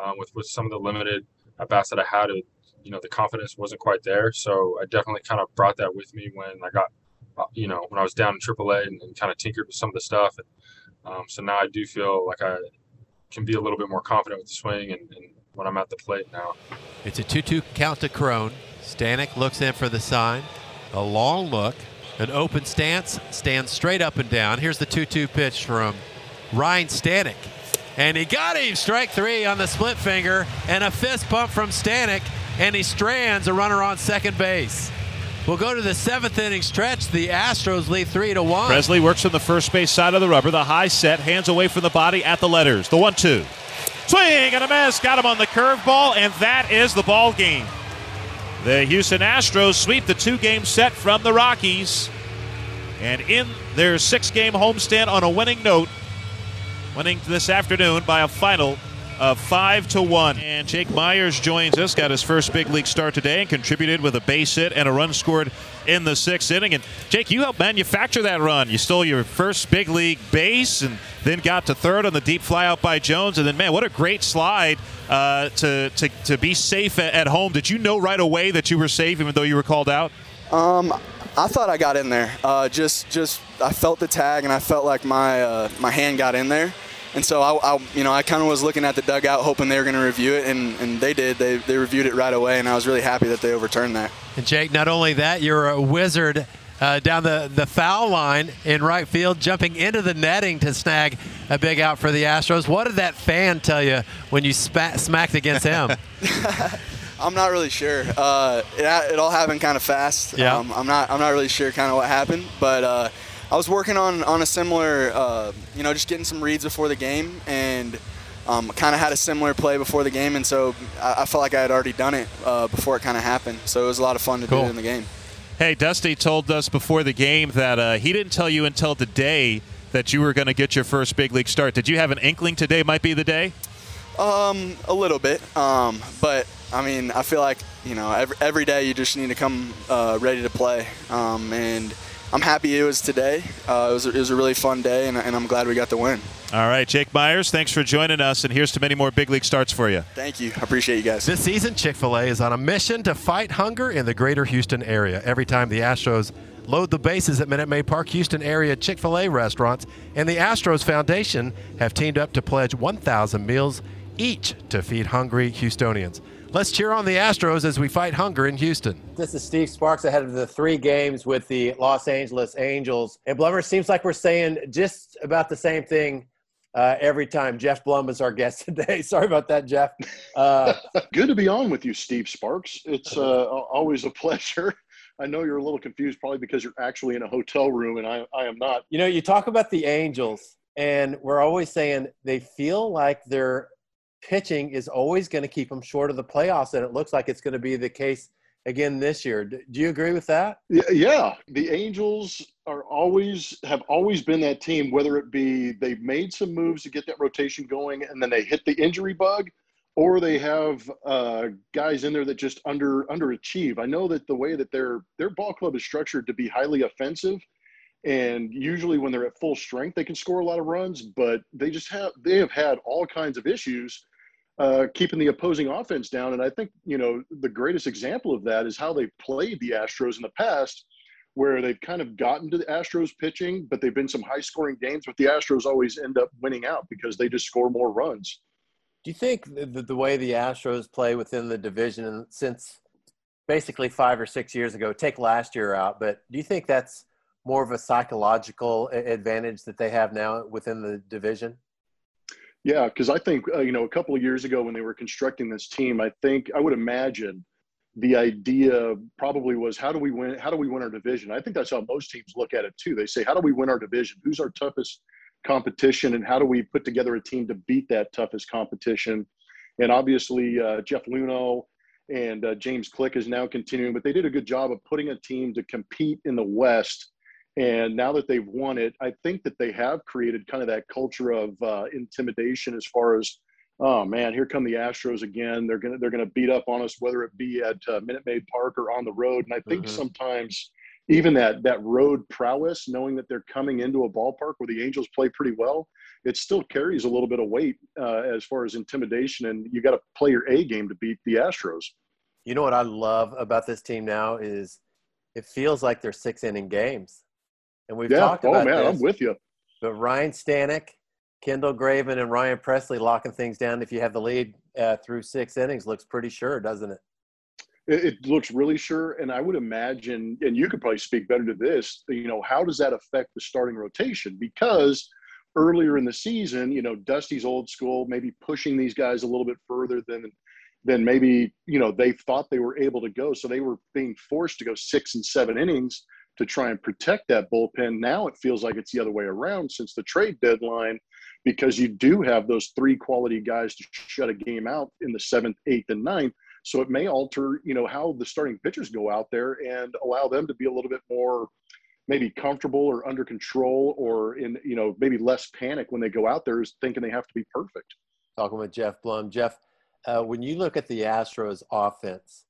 Um, with with some of the limited at bats that I had, it, you know, the confidence wasn't quite there. So I definitely kind of brought that with me when I got, uh, you know, when I was down in AAA and, and kind of tinkered with some of the stuff. And, um, so now I do feel like I can be a little bit more confident with the swing and, and when I'm at the plate now. It's a 2 2 count to Cron. Stanek looks in for the sign. A long look, an open stance, stands straight up and down. Here's the 2 2 pitch from Ryne Stanek. And he got him strike three on the split finger and a fist pump from Stanek. And he strands a runner on second base. We'll go to the seventh inning stretch. The Astros lead three to one. Pressly works from the first base side of the rubber. The high set, hands away from the body at the letters. The one two. Swing and a miss. Got him on the curveball, and that is the ball game. The Houston Astros sweep the two game set from the Rockies. And in their six game homestand on a winning note, winning this afternoon by a final of five to one. And Jake Meyers joins us, got his first big league start today, and contributed with a base hit and a run scored in the sixth inning. And Jake, you helped manufacture that run. You stole your first big league base, and then got to third on the deep fly out by Jones. And then, man, what a great slide uh, to, to to be safe at, at home. Did you know right away that you were safe, even though you were called out? Um, I thought I got in there. Uh, just, just I felt the tag, and I felt like my uh, my hand got in there. And so I, I you know, I kind of was looking at the dugout, hoping they were going to review it, and, and they did. They, they reviewed it right away, and I was really happy that they overturned that. And Jake, not only that, you're a wizard uh, down the, the foul line in right field, jumping into the netting to snag a big out for the Astros. What did that fan tell you when you spat, smacked against him? I'm not really sure. Uh, it, it, all happened kind of fast. Yeah. Um, I'm not. I'm not really sure kind of what happened, but uh, I was working on on a similar, uh, you know, just getting some reads before the game, and um, kind of had a similar play before the game, and so I, I felt like I had already done it uh, before it kind of happened. So it was a lot of fun to cool. do it in the game. Hey, Dusty told us before the game that uh, he didn't tell you until today that you were going to get your first big league start. Did you have an inkling today might be the day? Um, a little bit. Um, but I mean, I feel like you know every, every day you just need to come uh, ready to play, um, and I'm happy it was today. Uh, it, was a, it was a really fun day, and, and I'm glad we got the win. All right, Jake Meyers, thanks for joining us, and here's to many more big league starts for you. Thank you. I appreciate you guys. This season, Chick fil A is on a mission to fight hunger in the greater Houston area. Every time the Astros load the bases at Minute Maid Park, Houston area Chick fil A restaurants and the Astros Foundation have teamed up to pledge 1,000 meals each to feed hungry Houstonians. Let's cheer on the Astros as we fight hunger in Houston. This is Steve Sparks ahead of the three games with the Los Angeles Angels. And Blummer seems like we're saying just about the same thing uh, every time. Geoff Blum is our guest today. Sorry about that, Geoff. Uh, Good to be on with you, Steve Sparks. It's uh, always a pleasure. I know you're a little confused, probably because you're actually in a hotel room, and I, I am not. You know, you talk about the Angels, and we're always saying they feel like they're pitching is always going to keep them short of the playoffs, and it looks like it's going to be the case again this year. Do you agree with that? Yeah, the Angels are always have always been that team. Whether it be they've made some moves to get that rotation going, and then they hit the injury bug, or they have uh, guys in there that just under underachieve. I know that the way that their their ball club is structured to be highly offensive. And usually, when they're at full strength, they can score a lot of runs. But they just have they have had all kinds of issues uh, keeping the opposing offense down. And I think, you know, the greatest example of that is how they played the Astros in the past, where they've kind of gotten to the Astros pitching, but they've been some high scoring games, but the Astros always end up winning out because they just score more runs. Do you think the, the way the Astros play within the division since basically five or six years ago, take last year out, but do you think that's more of a psychological advantage that they have now within the division? Yeah, because I think uh, you know a couple of years ago when they were constructing this team, I think I would imagine the idea probably was how do we win? How do we win our division? I think that's how most teams look at it too. They say how do we win our division? Who's our toughest competition, and how do we put together a team to beat that toughest competition? And obviously, uh, Jeff Luhnow and uh, James Click is now continuing. But they did a good job of putting a team to compete in the West. And now that they've won it, I think that they have created kind of that culture of uh, intimidation as far as, oh man, here come the Astros again. They're gonna they're gonna beat up on us, whether it be at uh, Minute Maid Park or on the road. And I think Mm-hmm. sometimes even that that road prowess, knowing that they're coming into a ballpark where the Angels play pretty well, it still carries a little bit of weight uh, as far as intimidation. And you got to play your A game to beat the Astros. You know what I love about this team now is it feels like they're six inning games. And we've yeah. talked oh about man, this. I'm with you. But Ryne Stanek, Kendall Graveman, and Ryan Pressly locking things down if you have the lead uh, through six innings looks pretty sure, doesn't it? It, it looks really sure, and I would imagine, and you could probably speak better to this. You know, how does that affect the starting rotation? Because earlier in the season, you know, Dusty's old school, maybe pushing these guys a little bit further than than maybe you know they thought they were able to go. So they were being forced to go six and seven innings to try and protect that bullpen. Now it feels like it's the other way around since the trade deadline, because you do have those three quality guys to shut a game out in the seventh, eighth, and ninth. So it may alter, you know, how the starting pitchers go out there and allow them to be a little bit more maybe comfortable or under control or in, you know, maybe less panic when they go out there is thinking they have to be perfect. Talking with Geoff Blum. Geoff, uh, when you look at the Astros offense,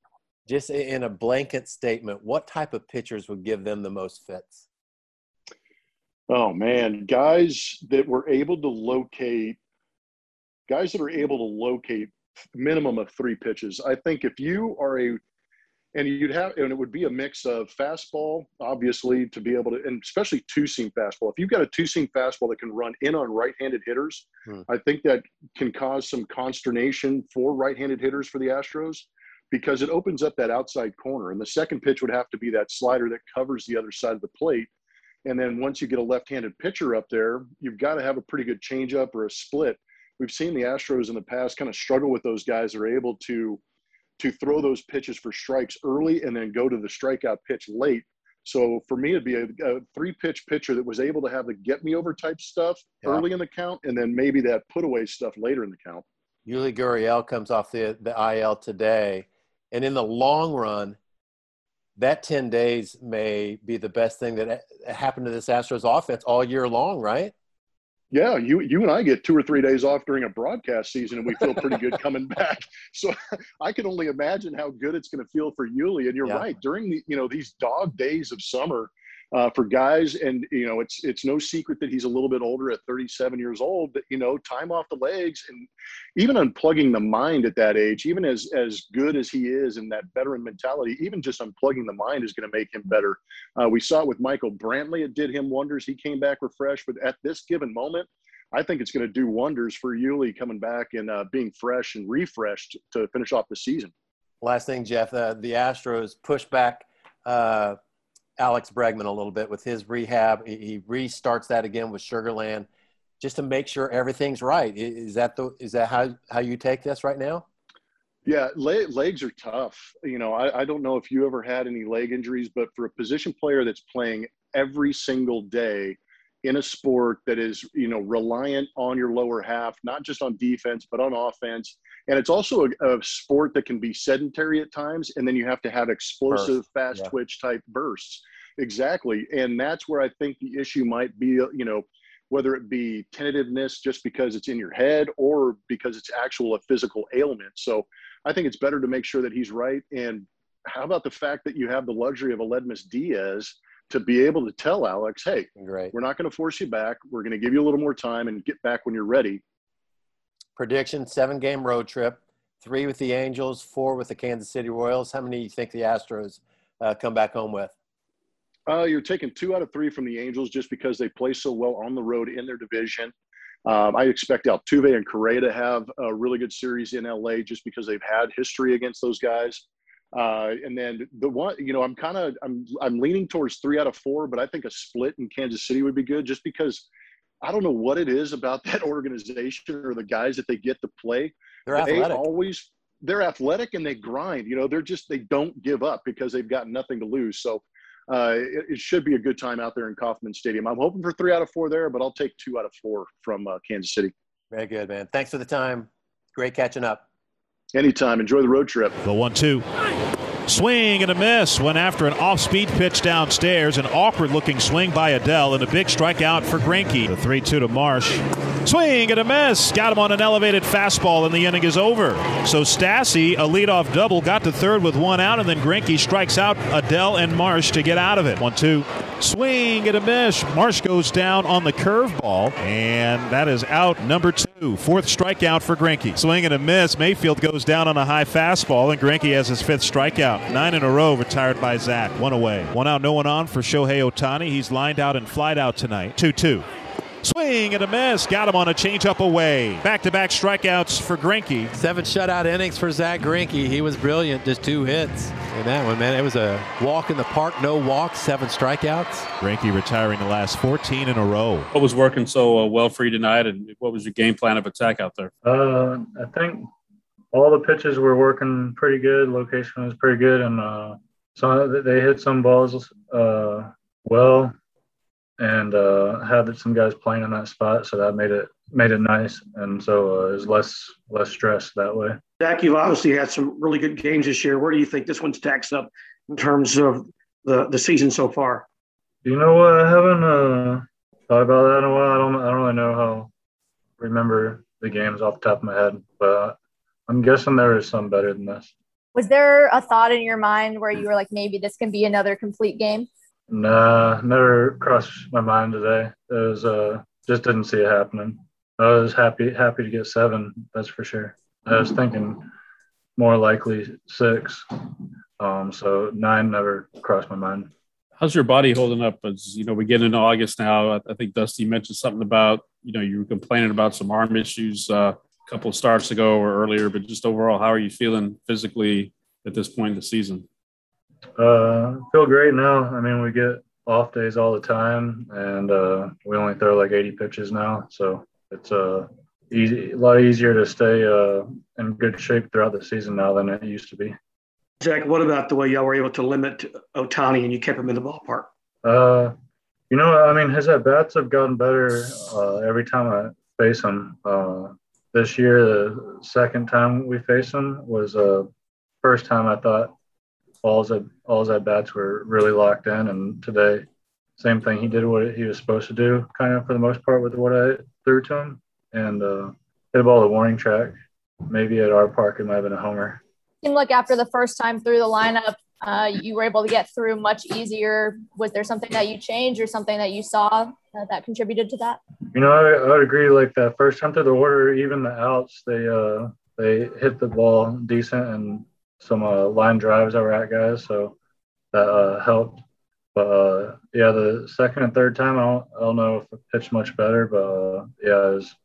just in a blanket statement, what type of pitchers would give them the most fits? Oh man, guys that were able to locate guys that are able to locate minimum of three pitches. I think if you are a and you'd have and it would be a mix of fastball, obviously, to be able to and especially two seam fastball. If you've got a two seam fastball that can run in on right handed hitters, Hmm. I think that can cause some consternation for right handed hitters for the Astros because it opens up that outside corner. And the second pitch would have to be that slider that covers the other side of the plate. And then once you get a left-handed pitcher up there, you've got to have a pretty good changeup or a split. We've seen the Astros in the past kind of struggle with those guys that are able to to throw those pitches for strikes early and then go to the strikeout pitch late. So for me, it'd be a, a three-pitch pitcher that was able to have the get me over type stuff Yeah. early in the count, and then maybe that put away stuff later in the count. Yuli Gurriel comes off the, the IL today. And in the long run, that 10 days may be the best thing that happened to this Astros offense all year long, right? Yeah, you you and I get two or three days off during a broadcast season, and we feel pretty good coming back. So I can only imagine how good it's going to feel for Yuli. And you're Yeah. right, during the you know these dog days of summer uh, for guys, and you know it's it's no secret that he's a little bit older at 37 years old. But you know, time off the legs, and even unplugging the mind at that age, even as as good as he is in that veteran mentality, even just unplugging the mind is going to make him better. Uh, we saw it with Michael Brantley; it did him wonders. He came back refreshed, but at this given moment. I think it's going to do wonders for Yuli coming back and uh, being fresh and refreshed to finish off the season. Last thing, Geoff, uh, the Astros push back uh, Alex Bregman a little bit with his rehab. He, restarts that again with Sugar Land just to make sure everything's right. Is that the is that how how you take this right now? Yeah, le- legs are tough. You know, I, I don't know if you ever had any leg injuries, but for a position player that's playing every single day in a sport that is, you know, reliant on your lower half, not just on defense, but on offense. And it's also a, a sport that can be sedentary at times. And then you have to have explosive, fast yeah. twitch type bursts. Exactly. And that's where I think the issue might be, you know, whether it be tentativeness just because it's in your head or because it's actual a physical ailment. So I think it's better to make sure that he's right. And how about the fact that you have the luxury of a Aledmys Diaz to be able to tell Alex, hey, Great. we're not going to force you back. We're going to give you a little more time and get back when you're ready. Prediction: seven game road trip, three with the Angels, four with the Kansas City Royals. How many do you think the Astros uh, come back home with? Uh, you're taking two out of three from the Angels just because they play so well on the road in their division. Um, I expect Altuve and Correa to have a really good series in LA just because they've had history against those guys. Uh, and then the one, you know, I'm kind of I'm I'm leaning towards three out of four, but I think a split in Kansas City would be good just because I don't know what it is about that organization or the guys that they get to play. They're they athletic. always they're athletic and they grind. You know, they're just they don't give up because they've got nothing to lose. So uh, it, it should be a good time out there in Kauffman Stadium. I'm hoping for three out of four there, but I'll take two out of four from uh, Kansas City. Very good, man. Thanks for the time. Great catching up. Anytime. Enjoy the road trip. The one two. Swing and a miss. Went after an off speed pitch downstairs. An awkward looking swing by Adell and a big strikeout for Greinke. The 3 2 to Marsh. Swing and a miss. Got him on an elevated fastball, and the inning is over. So Stassi, a leadoff double, got to third with one out, and then Greinke strikes out Adell and Marsh to get out of it. 1 2. Swing and a miss. Marsh goes down on the curveball, and that is out number two. Fourth strikeout for Greinke. Swing and a miss. Mayfield goes down on a high fastball, and Greinke has his fifth strikeout. Nine in a row retired by Zack. One away. One out, no one on for Shohei Ohtani. He's lined out and flied out tonight. 2 2. Swing and a miss. Got him on a changeup away. Back to back strikeouts for Greinke. Seven shutout innings for Zack Greinke. He was brilliant. Just two hits in that one, man. It was a walk in the park, no walks, seven strikeouts. Greinke retiring the last 14 in a row. What was working so uh, well for you tonight, and what was your game plan of attack out there? Uh, I think all the pitches were working pretty good. Location was pretty good, and uh, so they hit some balls uh, well and uh, had some guys playing in that spot, so that made it made it nice, and so uh, it was less less stress that way. Zack, you've obviously had some really good games this year. Where do you think this one stacks up in terms of the the season so far? You know what? I haven't uh, thought about that in a while. I don't I don't really know how remember the games off the top of my head, but I'm guessing there is some better than this. Was there a thought in your mind where you were like, maybe this can be another complete game? Nah, never crossed my mind today. It was uh just didn't see it happening. I was happy happy to get seven, that's for sure. I was thinking more likely six. Um, so nine never crossed my mind. How's your body holding up? As you know, we get into August now. I think Dusty mentioned something about you know you were complaining about some arm issues uh, a couple starts ago or earlier, but just overall, how are you feeling physically at this point in the season? Uh, feel great now. I mean, we get off days all the time, and uh, we only throw like 80 pitches now, so it's uh, easy, a lot easier to stay uh, in good shape throughout the season now than it used to be. Zack, what about the way y'all were able to limit Ohtani and you kept him in the ballpark? Uh, you know, I mean, his at bats have gotten better uh, every time I face him. Uh, this year, the second time we faced him was uh, first time I thought all his all his at bats were really locked in, and today, same thing. He did what he was supposed to do, kind of for the most part, with what I threw to him, and uh, hit a ball the warning track. Maybe at our park, it might have been a homer. Seemed like after the first time through the lineup, uh, you were able to get through much easier. Was there something that you changed or something that you saw that, that contributed to that? You know, I, I, would agree. Like that first time through the order, even the outs, they uh, they hit the ball decent and some uh, line drives that were at guys, so that uh, helped. But uh, yeah, the second and third time, I don't, I don't know if it pitched much better, but uh, yeah, it was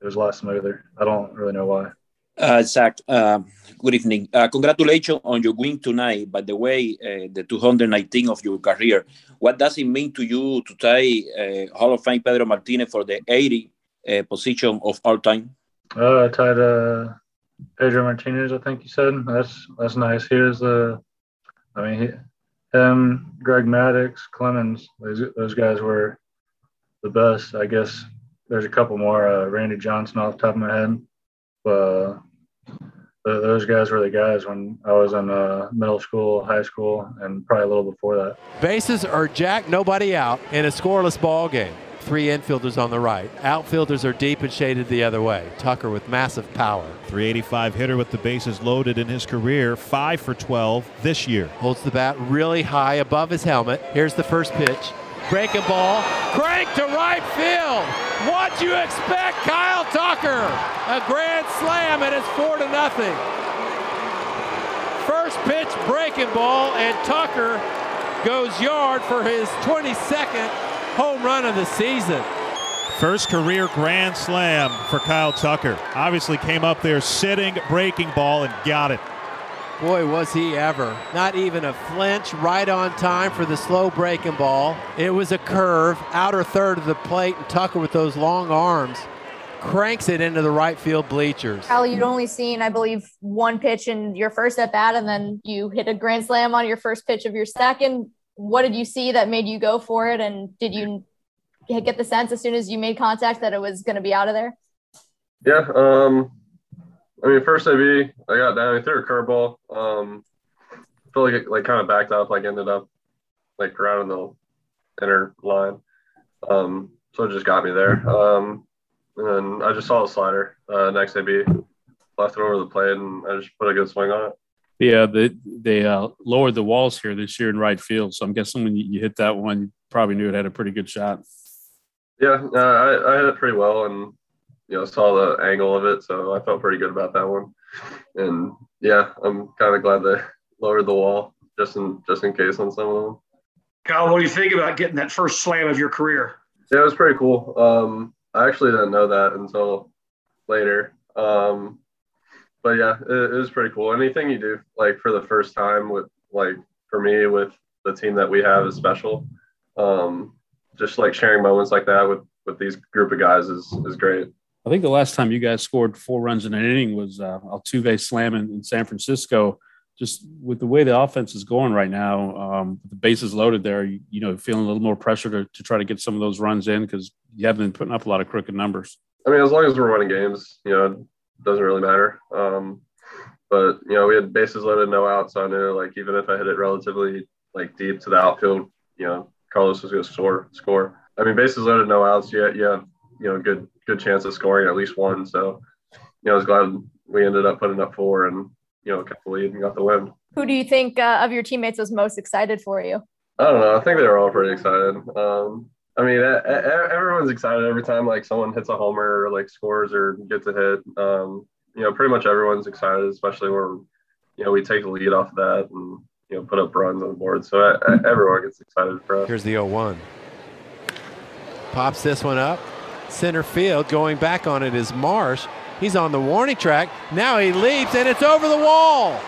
it was a lot smoother. I don't really know why. Uh, Zack, uh, good evening. Uh, congratulations on your win tonight. By the way, uh, the 219 of your career. What does it mean to you to tie uh, Hall of Fame Pedro Martinez for the 80 uh, position of all time? I tied Pedro Martinez. I think you said that's that's nice. He was the, I mean, he, him, Greg Maddux, Clemens. Those those guys were the best. I guess there's a couple more. Randy Johnson off the top of my head, but those guys were the guys when I was in uh, middle school, high school, and probably a little before that. Bases are jacked, nobody out in a scoreless ball game. Three infielders on the right. Outfielders are deep and shaded the other way. Tucker with massive power. 385 hitter with the bases loaded in his career, 5 for 12 this year. Holds the bat really high above his helmet. Here's the first pitch. Breaking ball. Crank to right field. What do you expect, Kyle Tucker? A grand slam, and it's four to nothing. First pitch breaking ball, and Tucker goes yard for his 22nd home run of the season. First career grand slam for Kyle Tucker. Obviously came up there sitting, breaking ball, and got it. Boy, was he ever. Not even a flinch, right on time for the slow breaking ball. It was a curve, outer third of the plate, and Tucker with those long arms cranks it into the right field bleachers. Kyle, you'd only seen, I believe, one pitch in your first at bat, and then you hit a grand slam on your first pitch of your second. What did you see that made you go for it? And did you get the sense as soon as you made contact that it was going to be out of there? Yeah. Um, I mean, first AB, I got down. He threw a curveball. Um, I feel like it like kind of backed up, like ended up like around the inner line. Um, so it just got me there. Um, and then I just saw the slider. Uh, next AB, left it over the plate, and I just put a good swing on it. Yeah, they they uh, lowered the walls here this year in right field. So I'm guessing when you, you hit that one, you probably knew it had a pretty good shot. Yeah, uh, I, I hit it pretty well, and you know saw the angle of it, so I felt pretty good about that one. And yeah, I'm kind of glad they lowered the wall just in just in case on some of them. Kyle, what do you think about getting that first slam of your career? Yeah, it was pretty cool. Um, I actually didn't know that until later. Um, but yeah, it, it, was pretty cool. Anything you do like for the first time with like for me with the team that we have is special. Um, just like sharing moments like that with with these group of guys is is great. I think the last time you guys scored four runs in an inning was uh, Altuve slam in, in San Francisco just with the way the offense is going right now, um, the bases loaded there, you, you, know, feeling a little more pressure to, to try to get some of those runs in because you haven't been putting up a lot of crooked numbers. I mean, as long as we're winning games, you know, doesn't really matter. Um, but you know, we had bases loaded, no outs. So I knew like even if I hit it relatively like deep to the outfield, you know, Carlos was going to score. Score. I mean, bases loaded, no outs. Yeah, yeah, you know, good good chance of scoring at least one. So, you know, I was glad we ended up putting up four and you know, kept the lead and got the win. Who do you think uh, of your teammates was most excited for you? I don't know. I think they were all pretty excited. Um, I mean, everyone's excited every time like someone hits a homer or like scores or gets a hit. Um, you know, pretty much everyone's excited, especially when you know we take the lead off of that and you know put up runs on the board. So I, I, everyone gets excited for us. Here's the 0-1. Pops this one up. Center field. Going back on it is Marsh. He's on the warning track. Now he leaps, and it's over the wall.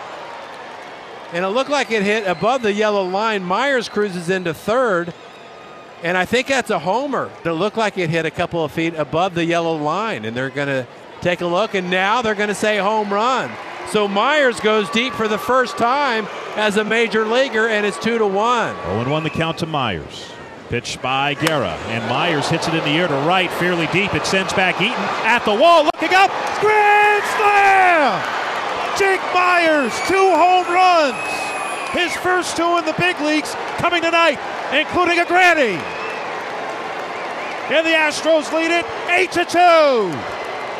And it looked like it hit above the yellow line. Meyers cruises into third. And I think that's a homer. It looked like it hit a couple of feet above the yellow line. And they're going to take a look. And now they're going to say home run. So Meyers goes deep for the first time as a major leaguer, and it's 2 to 1. 0 1 the count to Meyers. Pitch by Guerra, and Meyers hits it in the air to right, fairly deep. It sends back Eaton at the wall, looking up, grand slam! Jake Meyers, two home runs, his first two in the big leagues coming tonight, including a granny. And the Astros lead it eight to two.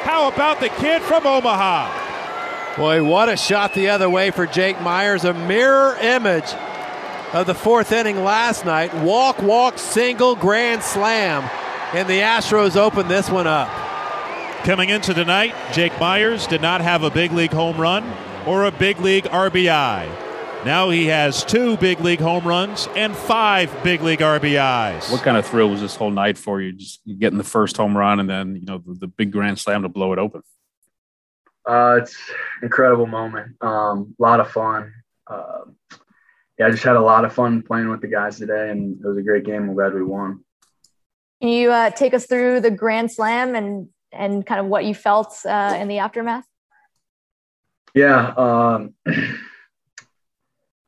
How about the kid from Omaha? Boy, what a shot the other way for Jake Meyers. A mirror image of the fourth inning last night. Walk, walk, single, grand slam. And the Astros open this one up. Coming into tonight, Jake Meyers did not have a big league home run or a big league RBI. Now he has two big league home runs and five big league RBIs. What kind of thrill was this whole night for you? Just getting the first home run and then, you know, the, the big grand slam to blow it open. Uh, it's incredible moment. A um, lot of fun. Uh, yeah, I just had a lot of fun playing with the guys today, and it was a great game. I'm glad we won. Can you uh, take us through the Grand Slam and and kind of what you felt uh, in the aftermath? Yeah, um,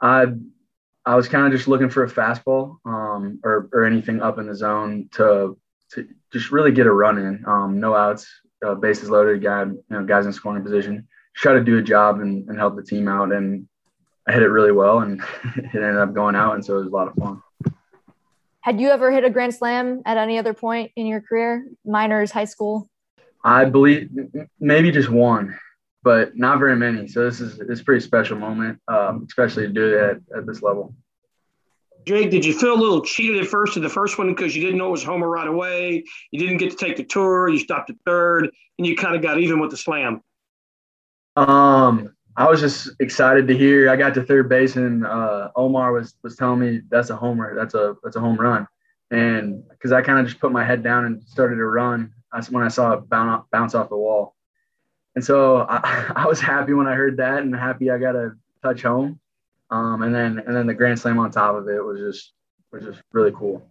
I I was kind of just looking for a fastball um, or or anything up in the zone to to just really get a run in. Um, no outs, uh, bases loaded, guy you know guys in scoring position. Try to do a job and, and help the team out and I hit it really well and it ended up going out. And so it was a lot of fun. Had you ever hit a grand slam at any other point in your career, minors, high school? I believe maybe just one, but not very many. So this is it's a pretty special moment, um, especially to do it at, this level. Jake, did you feel a little cheated at first in the first one because you didn't know it was homer right away? You didn't get to take the tour. You stopped at third, and you kind of got even with the slam. Um, I was just excited to hear. I got to third base and uh, Omar was was telling me that's a homer. That's a that's a home run. And because I kind of just put my head down and started to run, that's when I saw it bounce bounce off the wall. And so I, I was happy when I heard that, and happy I got a touch home. Um, and then and then the grand slam on top of it was just was just really cool.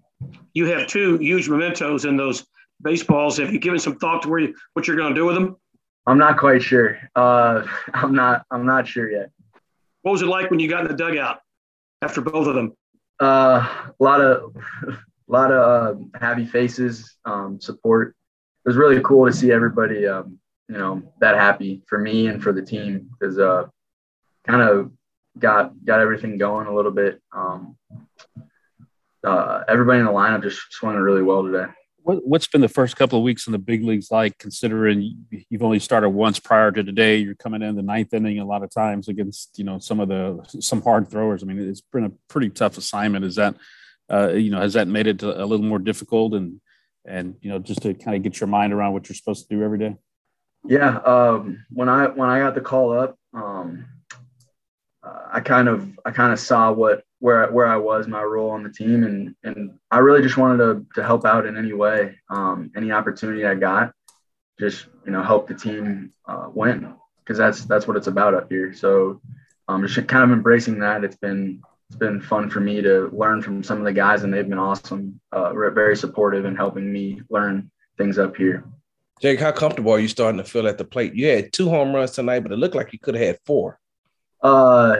You have two huge mementos in those baseballs. Have you given some thought to where you, what you're going to do with them? I'm not quite sure. Uh, I'm not. I'm not sure yet. What was it like when you got in the dugout after both of them? Uh, a lot of, a lot of uh, happy faces, um, support. It was really cool to see everybody um, you know that happy for me and for the team because uh, kind of got got everything going a little bit. Um, uh, everybody in the lineup just swung really well today. What, what's been the first couple of weeks in the big leagues like, considering you've only started once prior to today? You're coming in the ninth inning a lot of times against you know some of the some hard throwers. I mean, it's been a pretty tough assignment. Is that uh, you know has that made it a little more difficult and and you know just to kind of get your mind around what you're supposed to do every day? Yeah, um, when I when I got the call up, um, uh, I kind of I kind of saw what where where I was, my role on the team, and and I really just wanted to to help out in any way, um, any opportunity I got, just you know help the team uh, win because that's that's what it's about up here. So um, just kind of embracing that. It's been it's been fun for me to learn from some of the guys, and they've been awesome, uh, very supportive in helping me learn things up here. Jake, how comfortable are you starting to feel at the plate? You had two home runs tonight, but it looked like you could have had four. Uh,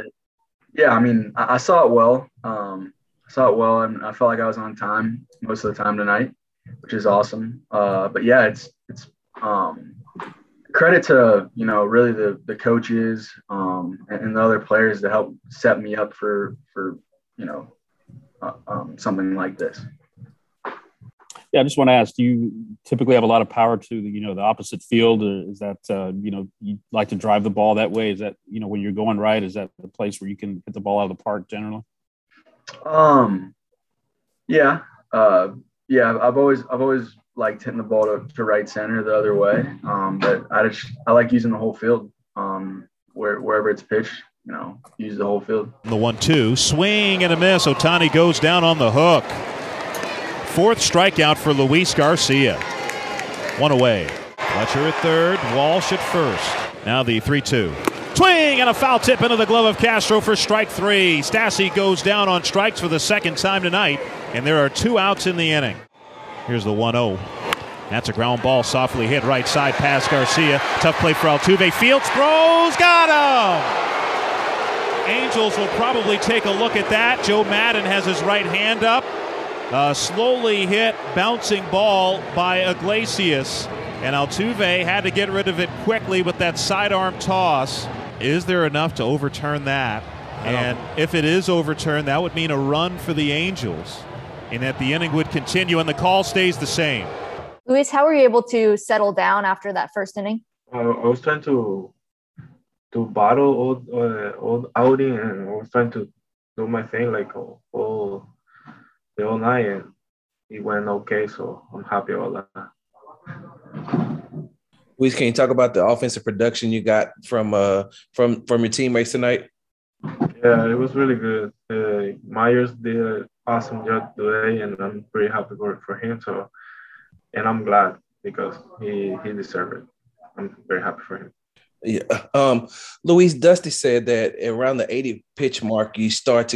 yeah, I mean, I, I saw it well. Um, I saw it well, and I felt like I was on time most of the time tonight, which is awesome. Uh, but yeah, it's it's um, credit to you know really the the coaches um, and, and, the other players to help set me up for for you know uh, um, something like this. Yeah, I just want to ask: Do you typically have a lot of power to the, you know the opposite field? Or is that uh, you know you like to drive the ball that way? Is that you know when you're going right? Is that the place where you can hit the ball out of the park generally? Um, yeah, uh, yeah. I've always I've always liked hitting the ball to, to right center the other way. Um, but I just I like using the whole field. Um, where wherever it's pitched, you know, use the whole field. The one-two swing and a miss. Ohtani goes down on the hook. Fourth strikeout for Luis Garcia. One away. Fletcher at third, Walsh at first. Now the 3 2. Swing and a foul tip into the glove of Castro for strike three. Stassi goes down on strikes for the second time tonight, and there are two outs in the inning. Here's the 1 0. That's a ground ball softly hit right side past Garcia. Tough play for Altuve. Fields throws, got him! Angels will probably take a look at that. Joe Maddon has his right hand up. A slowly hit bouncing ball by Iglesias. And Altuve had to get rid of it quickly with that sidearm toss. Is there enough to overturn that? And if it is overturned, that would mean a run for the Angels, and that the inning would continue and the call stays the same. Luis, how were you able to settle down after that first inning? Uh, I was trying to to battle all uh, all outing, and I was trying to do my thing like all, all the whole night, and it went okay. So I'm happy about that. Luis, can you talk about the offensive production you got from uh from from your teammates tonight? Yeah, it was really good. Uh, Meyers did an awesome job today, and I'm pretty happy for for him. So, and I'm glad because he he deserved it. I'm very happy for him. Yeah. Um, Luis Dusty said that around the 80 pitch mark, you start to